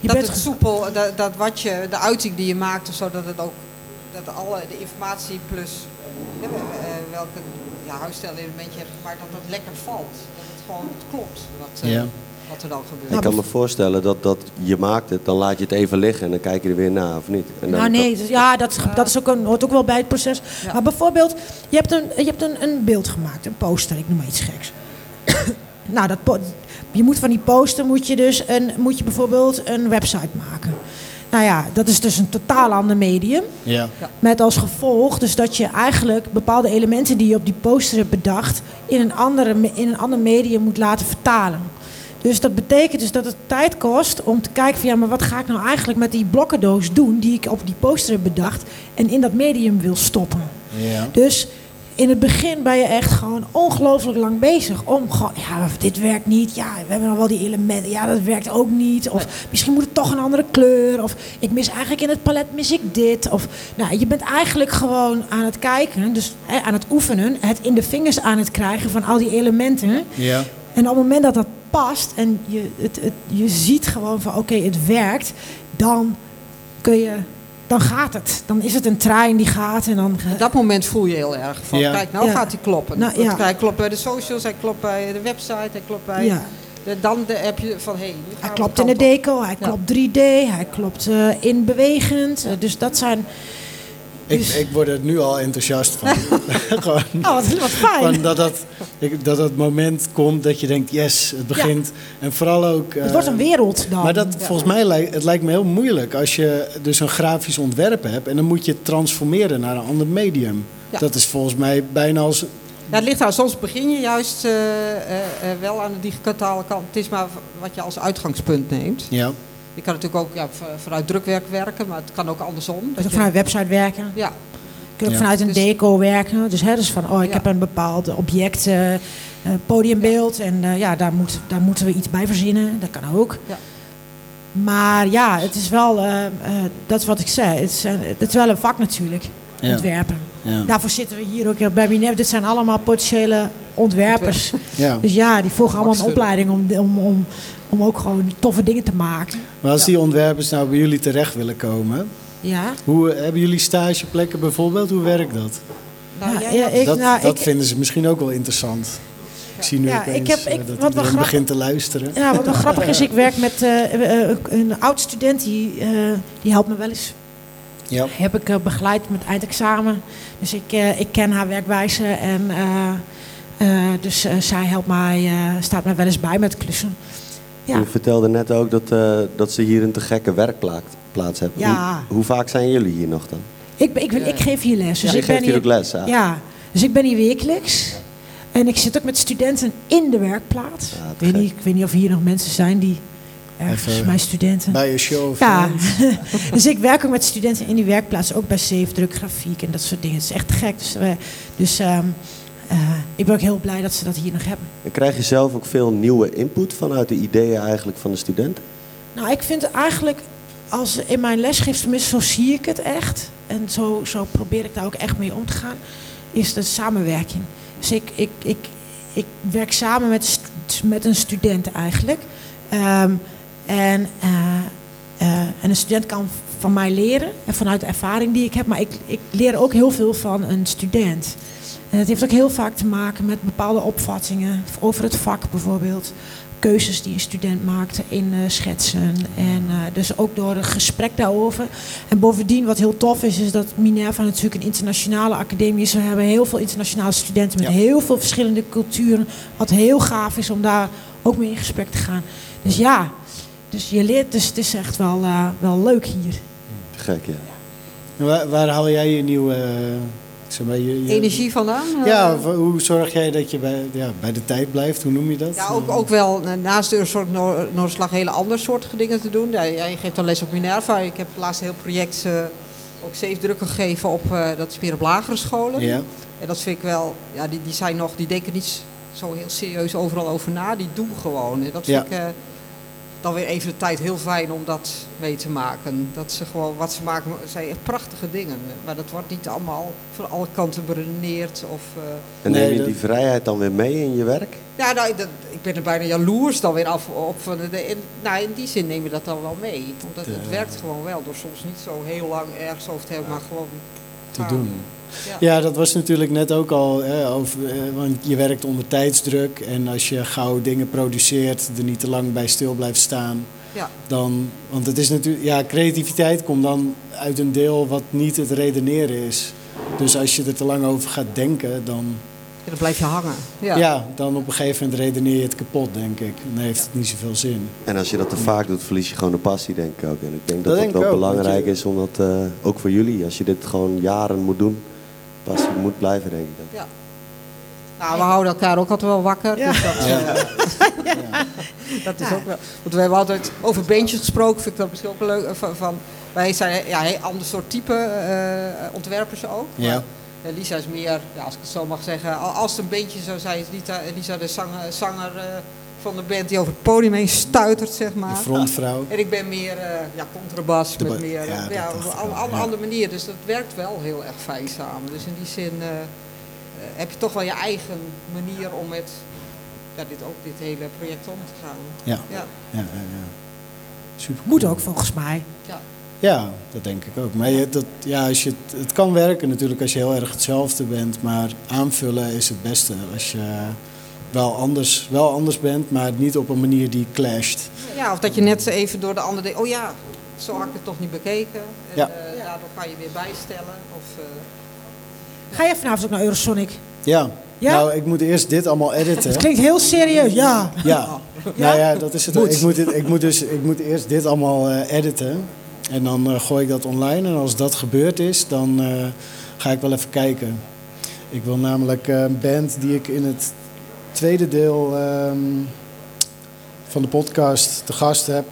S4: Je
S5: dat
S4: bent
S5: het soepel, dat, dat wat je, de uiting die je maakt, of zo, dat het ook, dat alle de informatie plus eh, welke ja, huisstijlelement je hebt gemaakt, dat dat lekker valt. Dat het gewoon klopt wat, eh,
S1: Ja.
S5: Wat er dan gebeurt.
S6: ik kan me voorstellen dat, dat je maakt het, dan laat je het even liggen en dan kijk je er weer naar of niet. En dan,
S4: Nou nee, dus ja, dat, dat is ook een, hoort ook wel bij het proces.
S5: Ja.
S4: Maar bijvoorbeeld, je hebt, een, je hebt een, een beeld gemaakt, een poster, ik noem maar iets geks. nou, dat, je moet van die poster moet je dus een, moet je bijvoorbeeld een website maken. Nou ja, dat is dus een totaal ander medium.
S1: Ja.
S4: Met als gevolg dus dat je eigenlijk bepaalde elementen die je op die poster hebt bedacht... in een, andere, in een ander medium moet laten vertalen. Dus dat betekent dus dat het tijd kost om te kijken van... ja, maar wat ga ik nou eigenlijk met die blokkendoos doen... die ik op die poster heb bedacht en in dat medium wil stoppen.
S1: Ja.
S4: Dus in het begin ben je echt gewoon ongelooflijk lang bezig om gewoon, ja, dit werkt niet. Ja, we hebben nog wel die elementen. Ja, dat werkt ook niet. Of misschien moet het toch een andere kleur. Of ik mis eigenlijk in het palet mis ik dit. Of nou, je bent eigenlijk gewoon aan het kijken, dus hè, aan het oefenen, het in de vingers aan het krijgen van al die elementen.
S1: Ja.
S4: En op het moment dat dat past en je, het, het, je ziet gewoon van oké, het werkt, dan kun je, dan gaat het. Dan is het een trein die gaat en dan...
S5: Op dat moment voel je heel erg van,
S1: Ja.
S5: kijk, nou
S4: Ja.
S5: gaat hij kloppen.
S4: Nou, ja.
S5: Hij klopt bij de socials, hij klopt bij de website, hij klopt bij...
S4: Ja.
S5: De, dan de, heb je van, hé, hey,
S4: Hij klopt
S5: de
S4: in de deco, hij
S5: Ja.
S4: klopt 3D, hij klopt eh, in bewegend. Dus dat zijn...
S1: Ik,
S4: Dus-
S1: ik word er nu al enthousiast van. Gewoon
S4: Oh, wat, wat fijn.
S1: van dat, dat, dat dat moment komt dat je denkt, yes, het begint. En vooral ook...
S4: het
S1: eh,
S4: wordt een wereld dan.
S1: Maar dat, volgens mij lijkt, het lijkt me heel moeilijk als je dus een grafisch ontwerp hebt en dan moet je het transformeren naar een ander medium.
S5: Ja.
S1: Dat is volgens mij bijna als.
S5: Ja, het ligt daar. Soms begin je juist eh, eh, eh, wel aan de digitale kant. Het is maar wat je als uitgangspunt neemt.
S1: Ja,
S5: Je kan natuurlijk ook ja, vanuit drukwerk werken, maar het kan ook andersom.
S4: Je kunt
S5: Dat
S4: ook
S5: je-
S4: vanuit een website werken.
S5: ja,
S4: Je kunt ook
S1: Ja.
S4: vanuit een
S5: Dus-
S4: deco werken. Dus, hè, dus van, oh, ik
S5: Ja.
S4: heb een bepaald object, eh, eh, podiumbeeld. En eh, ja, daar, moet, daar moeten we iets bij verzinnen. Dat kan ook.
S5: Ja.
S4: Maar ja, het is wel, eh, eh, dat is wat ik zei. Het is, het is wel een vak natuurlijk,
S1: Ja.
S4: ontwerpen.
S1: Ja,
S4: Daarvoor zitten we hier ook bij Minerva. Dit zijn allemaal potentiële ontwerpers.
S1: ja.
S4: Dus ja, die volgen allemaal een opleiding om, om, om, om ook gewoon toffe dingen te maken.
S1: Maar als die ontwerpers nou bij jullie terecht willen komen,
S4: Ja,
S1: hoe hebben jullie stageplekken bijvoorbeeld? Hoe werkt dat?
S5: nou,
S4: Ja,
S5: jij
S4: ja, ik-
S1: dat
S4: nou,
S1: dat
S4: ik-
S1: vinden ze misschien ook wel interessant. Ik zie nu
S4: Ja,
S1: opeens
S4: ik heb-
S1: eh,
S4: ik-
S1: dat
S4: wat
S1: begint te luisteren.
S4: Ja, wat wel grappig is, ik werk met eh, eh, eh, een oud student die, eh, die helpt me wel eens.
S1: Ja.
S4: Heb ik eh, begeleid met eindexamen. Dus ik, eh, ik ken haar werkwijze en eh, eh, dus eh, zij helpt mij, eh, staat mij wel eens bij met klussen. Ja.
S6: Je vertelde net ook dat, eh, dat ze hier een te gekke werkplaats hebben.
S4: Ja.
S6: Hoe, hoe vaak zijn jullie hier nog dan?
S4: Ik, ik, ik geef hier les. Dus ik
S6: geeft
S4: ben
S6: hier ook les, ja.
S4: Ja, dus ik ben hier wekelijks. En ik zit ook met studenten in de werkplaats.
S6: Ja, te
S4: ik, weet niet, ik weet niet of hier nog mensen zijn die ergens,
S1: Even
S4: mijn studenten.
S1: Bij een show of
S4: Ja, dus ik werk ook met studenten in die werkplaats, ook bij Zeefdruk, grafiek en dat soort dingen. Het is echt gek. Dus, wij- dus ehm, eh, ik ben ook heel blij dat ze dat hier nog hebben.
S6: En krijg je zelf ook veel nieuwe input vanuit de ideeën eigenlijk van de studenten?
S4: Nou, ik vind eigenlijk, als in mijn lesgeef, tenminste zo zie ik het echt. En zo, zo probeer ik daar ook echt mee om te gaan. Is de samenwerking. Dus ik, ik, ik, ik werk samen met, met een student eigenlijk. Ehm, en, eh, eh, en een student kan van mij leren. En vanuit de ervaring die ik heb. Maar ik, ik leer ook heel veel van een student. En het heeft ook heel vaak te maken met bepaalde opvattingen over het vak bijvoorbeeld. Keuzes die een student maakt in eh, schetsen. En dus ook door een gesprek daarover. En bovendien, wat heel tof is, is dat Minerva natuurlijk een internationale academie is. We hebben heel veel internationale studenten met
S1: Ja.
S4: heel veel verschillende culturen. Wat heel gaaf is om daar ook mee in gesprek te gaan. Dus ja, dus je leert, dus het is echt wel, eh, wel leuk hier.
S6: Te gek, ja.
S1: Waar, waar haal jij je nieuwe... eh, zeg maar, je, je-
S5: energie vandaan. eh,
S1: Ja, hoe zorg jij dat je bij, ja, bij de tijd blijft? Hoe noem je dat?
S5: Ja, ook, ook wel naast de soort Noor- Noorderslag hele andere soorten dingen te doen. Ja, jij geeft dan les op Minerva. Ik heb laatst een heel project ook zeefdrukken gegeven op, eh, dat is meer op lagere scholen.
S1: Ja,
S5: En dat vind ik wel, ja, die, die zijn nog, die denken niet zo heel serieus overal over na. Die doen gewoon. En dat vind
S1: Ja.
S5: ik eh, dan weer even de tijd heel fijn om dat mee te maken. Dat ze gewoon, wat ze maken, zijn echt prachtige dingen. Maar dat wordt niet allemaal van alle kanten beredeneerd of... eh,
S6: En
S1: Nee,
S6: neem je die vrijheid dan weer mee in je werk?
S5: ja, nou, dat, ik ben er bijna jaloers dan weer af op. Van de, in, nou, in die zin neem je dat dan wel mee. Omdat het
S1: Ja.
S5: werkt gewoon wel. Door soms niet zo heel lang ergens over te hebben, maar gewoon
S1: te doen.
S5: Ja.
S1: Ja, dat was natuurlijk net ook al, hè, over, eh, want je werkt onder tijdsdruk. En als je gauw dingen produceert, er niet te lang bij stil blijft staan.
S5: Ja.
S1: Dan, want het is natuurlijk, ja, creativiteit komt dan uit een deel wat niet het redeneren is. Dus als je er te lang over gaat denken, dan,
S5: Ja, dan blijf je hangen.
S1: ja.
S5: Ja.
S1: dan op een gegeven moment redeneer je het kapot, denk ik. Dan heeft het niet zoveel zin.
S6: En als je dat te vaak doet, verlies je gewoon de passie, denk ik ook. En ik denk
S1: Dat ik
S6: wel
S1: ook,
S6: belangrijk
S1: je-
S6: is, omdat eh, ook voor jullie, als je dit gewoon jaren moet doen, passie moet blijven, denk ik. dan.
S5: Nou, we houden elkaar ook altijd wel wakker.
S4: Ja.
S5: Dus dat, eh, dat is ook wel. Want we hebben altijd over beentjes gesproken. Vind ik dat misschien ook leuk. eh, Van, van, wij zijn ja, een heel ander soort type eh, ontwerpers ook.
S1: Ja.
S5: Maar, Lisa is meer, ja, als ik het zo mag zeggen, al- als het een beentje zou zijn, is Lisa, Lisa de zanger, zanger eh, van de band die over het podium heen stuitert, zeg
S1: De
S5: maar.
S1: frontvrouw.
S5: En ik ben meer uh, ja, contrabas
S1: De
S5: met meer
S1: ja,
S5: op een andere,
S1: ja.
S5: andere manier. Dus dat werkt wel heel erg fijn samen. Dus in die zin eh, eh, heb je toch wel je eigen manier om met ja, dit, ook dit hele project om te gaan.
S1: Ja.
S5: Ja.
S1: Ja, ja, ja. Super.
S4: Moet ook volgens mij.
S5: Ja.
S1: Ja, dat denk ik ook. Maar je, dat, ja, als je, het- kan werken natuurlijk als je heel erg hetzelfde bent. Maar aanvullen is het beste. Als je wel anders, wel anders bent, maar niet op een manier die clasht.
S5: Ja, of dat je net even door de ander denkt, oh ja, zo had ik het toch niet bekeken. En
S1: Ja.
S5: eh, daardoor kan je weer bijstellen. Of, eh,
S4: Ga je vanavond ook naar Eurosonic?
S1: Ja.
S4: Ja?
S1: Nou, ik moet eerst dit allemaal editen.
S4: Het klinkt heel serieus, ja.
S1: Ja. Nou ja, dat is het.
S4: Moet.
S1: Ik moet, dit, ik moet dus ik moet eerst dit allemaal eh, editen. En dan eh, gooi ik dat online. En als dat gebeurd is, dan eh, ga ik wel even kijken. Ik wil namelijk eh, een band die ik in het tweede deel ehm, van de podcast te gast heb.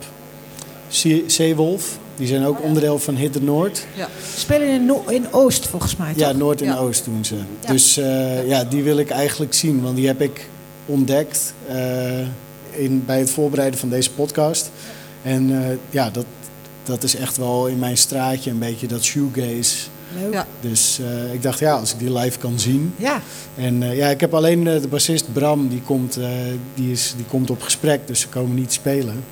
S1: Zee- Zeewolf. Die zijn ook onderdeel van Hit de Noord.
S5: ja.
S4: Spelen in, No- in Oost volgens mij.
S1: Ja? Noord en
S5: Ja.
S1: Oost doen ze.
S4: Ja.
S1: Dus ja, die wil ik eigenlijk zien. Want die heb ik ontdekt in, bij het voorbereiden van deze podcast. En ja, dat, dat is echt wel in mijn straatje een beetje dat shoegaze.
S4: Leuk.
S5: Ja.
S1: Dus eh, ik dacht, ja, als ik die live kan zien.
S4: Ja.
S1: En eh, ja, ik heb alleen eh, de bassist Bram, die komt, eh, die, is, die komt op gesprek. Dus ze komen niet spelen.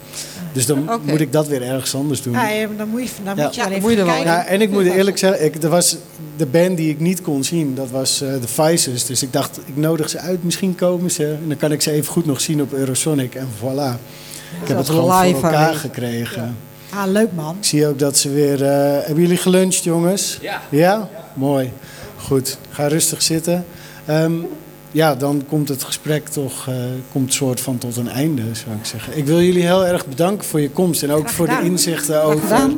S1: Dus dan moet ik dat weer ergens anders doen.
S4: Ja, dan moet je, dan
S1: Ja.
S4: moet je
S5: Ja,
S4: wel
S5: dan
S4: even
S5: moet je er wel
S4: kijken.
S1: Ja, en ik moet eerlijk zeggen, ik, er was de band die ik niet kon zien, dat was eh de Vices. Dus ik dacht, ik nodig ze uit, misschien komen ze. En dan kan ik ze even goed nog zien op Eurosonic. En voilà. Ik heb het gewoon
S5: live
S1: voor elkaar gekregen.
S4: Ah, leuk man.
S1: Ik zie ook dat ze weer... eh, hebben jullie geluncht, jongens?
S3: Ja.
S1: Ja? Mooi. Goed. Ga rustig zitten. Ehm, ja, dan komt het gesprek toch eh, komt soort van tot een einde, zou ik zeggen. Ik wil jullie heel erg bedanken voor je komst. En ook voor de inzichten over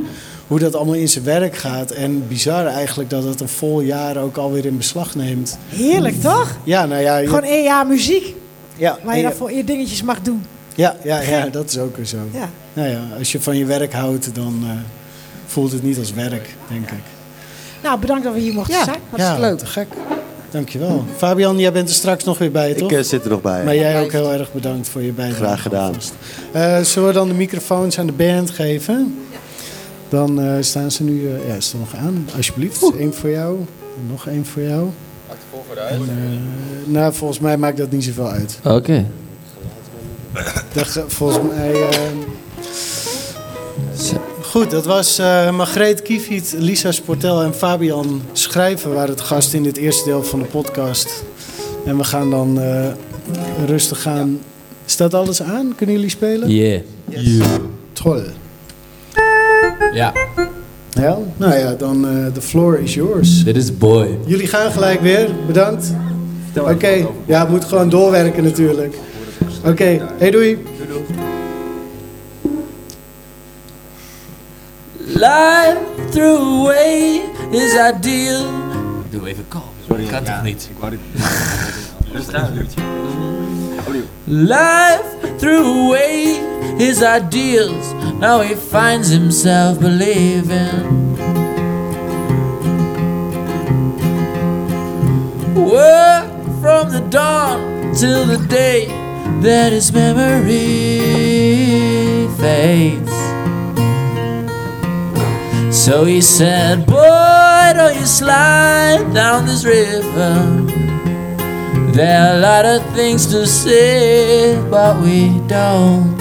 S1: hoe dat allemaal in zijn werk gaat. En bizar eigenlijk dat het een vol jaar ook alweer in beslag neemt.
S4: Heerlijk toch?
S1: Ja, nou ja... je-
S4: Gewoon één jaar muziek
S1: ja,
S4: waar je
S1: en
S4: dan voor je dingetjes mag doen.
S1: Ja, ja, ja, dat is ook weer zo.
S4: Ja.
S1: Nou ja, als je van je werk houdt, dan eh, voelt het niet als werk, denk ik.
S4: Nou, bedankt dat we hier mochten
S5: Ja.
S4: zijn.
S5: Hartstikke
S1: ja,
S5: leuk.
S1: te gek. Dankjewel. Fabian, jij bent er straks nog weer bij, toch?
S6: Ik eh, zit er nog bij.
S1: maar jij ook heel erg bedankt voor je bijdrage.
S6: Graag gedaan.
S1: Eh, zullen we dan de microfoons aan de band geven? Dan eh, staan ze nu eh, ja, staan nog aan. Alsjeblieft, Eén voor jou. En nog één voor jou. En, eh, nou, volgens mij maakt dat niet zoveel uit.
S2: Oké.
S1: Dat, ge- volgens mij... eh, Goed, dat was eh Margreet Kiefiet, Lisa Sportel en Fabian Schrijver waren het gast in dit eerste deel van de podcast. En we gaan dan eh, rustig gaan. Staat alles aan? Kunnen jullie spelen?
S2: Yeah.
S1: Toll.
S2: Ja,
S1: Ja? Nou ja, dan eh the floor is yours.
S2: dit is Boy.
S1: Jullie gaan gelijk weer. Bedankt. Oké. Ja, het moet gewoon doorwerken natuurlijk. Oké. Hey, doei.
S3: Life threw away his ideal. Doe even kalm. Dat kan toch niet? Life threw away his ideals. Now he finds himself believing. Work from the dawn till the day that his memory fades. So he said, Boy, don't you slide down this river. There are a lot of things to say, but we don't.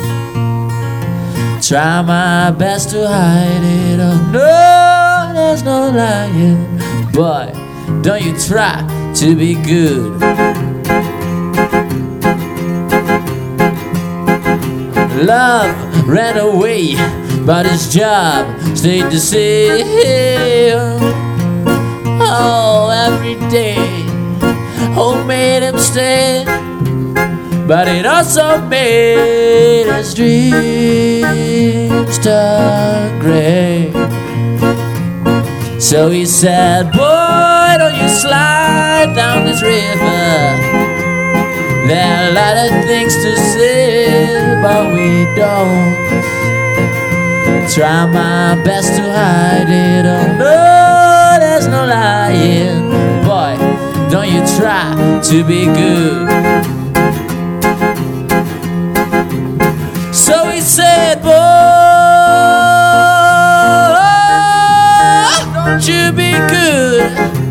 S3: Try my best to hide it. Oh, no, there's no lying. But don't you try to be good. Love ran away, but his job stayed the same. Oh, every day, home made him stay, but it also made his dreams turn gray. So he said, Boy, don't you slide down this river. There are a lot of things to say, but we don't. Try my best to hide it. Oh no, there's no lying. Boy, don't you try to be good. So he said, Boy, don't you be good.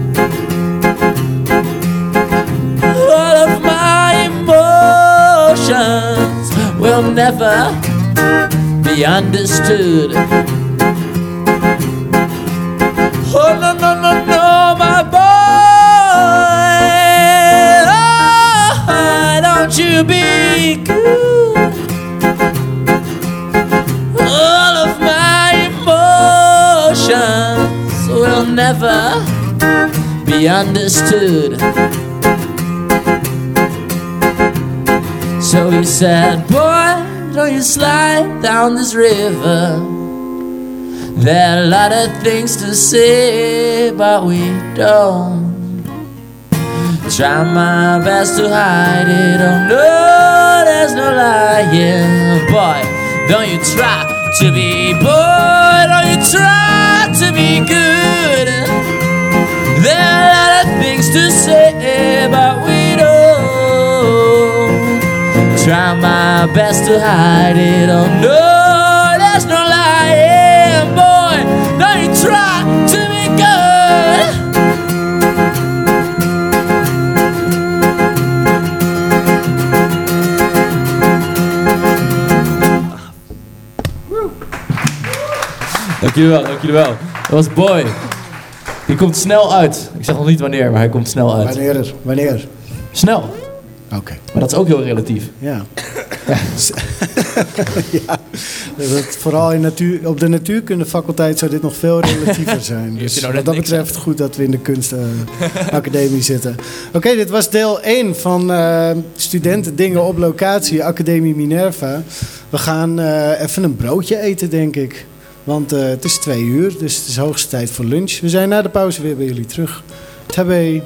S3: will never be understood. Oh, no, no, no, no, my boy. Oh, don't you be cool. All of my emotions will never be understood. So he said, Boy you slide down this river. There are a lot of things to say, but we don't. Try my best to hide it. Oh no, there's no lying. Boy, don't you try to be boy, don't you try to be good. There are a lot of things to say, but we. Try my best to hide it. Oh no, there's no lying. Boy, don't you try to be good. Dank jullie wel, dank jullie wel. Dat was Boy. Die komt snel uit. Ik zeg nog niet wanneer, maar hij komt snel uit.
S1: Wanneer? Wanneer?
S3: Snel.
S1: Oké.
S3: Maar dat is ook heel relatief.
S1: Ja. ja. Dat vooral in natuur, op de natuurkundefaculteit zou dit nog veel relatiever zijn. Dus
S3: nou
S1: wat dat betreft goed dat we in de kunstacademie zitten. Oké, dit was deel 1 van eh, studenten dingen op locatie, Academie Minerva. We gaan eh, even een broodje eten, denk ik. Want eh, het is twee uur, dus het is hoogste tijd voor lunch. We zijn na de pauze weer bij jullie terug. Tabé.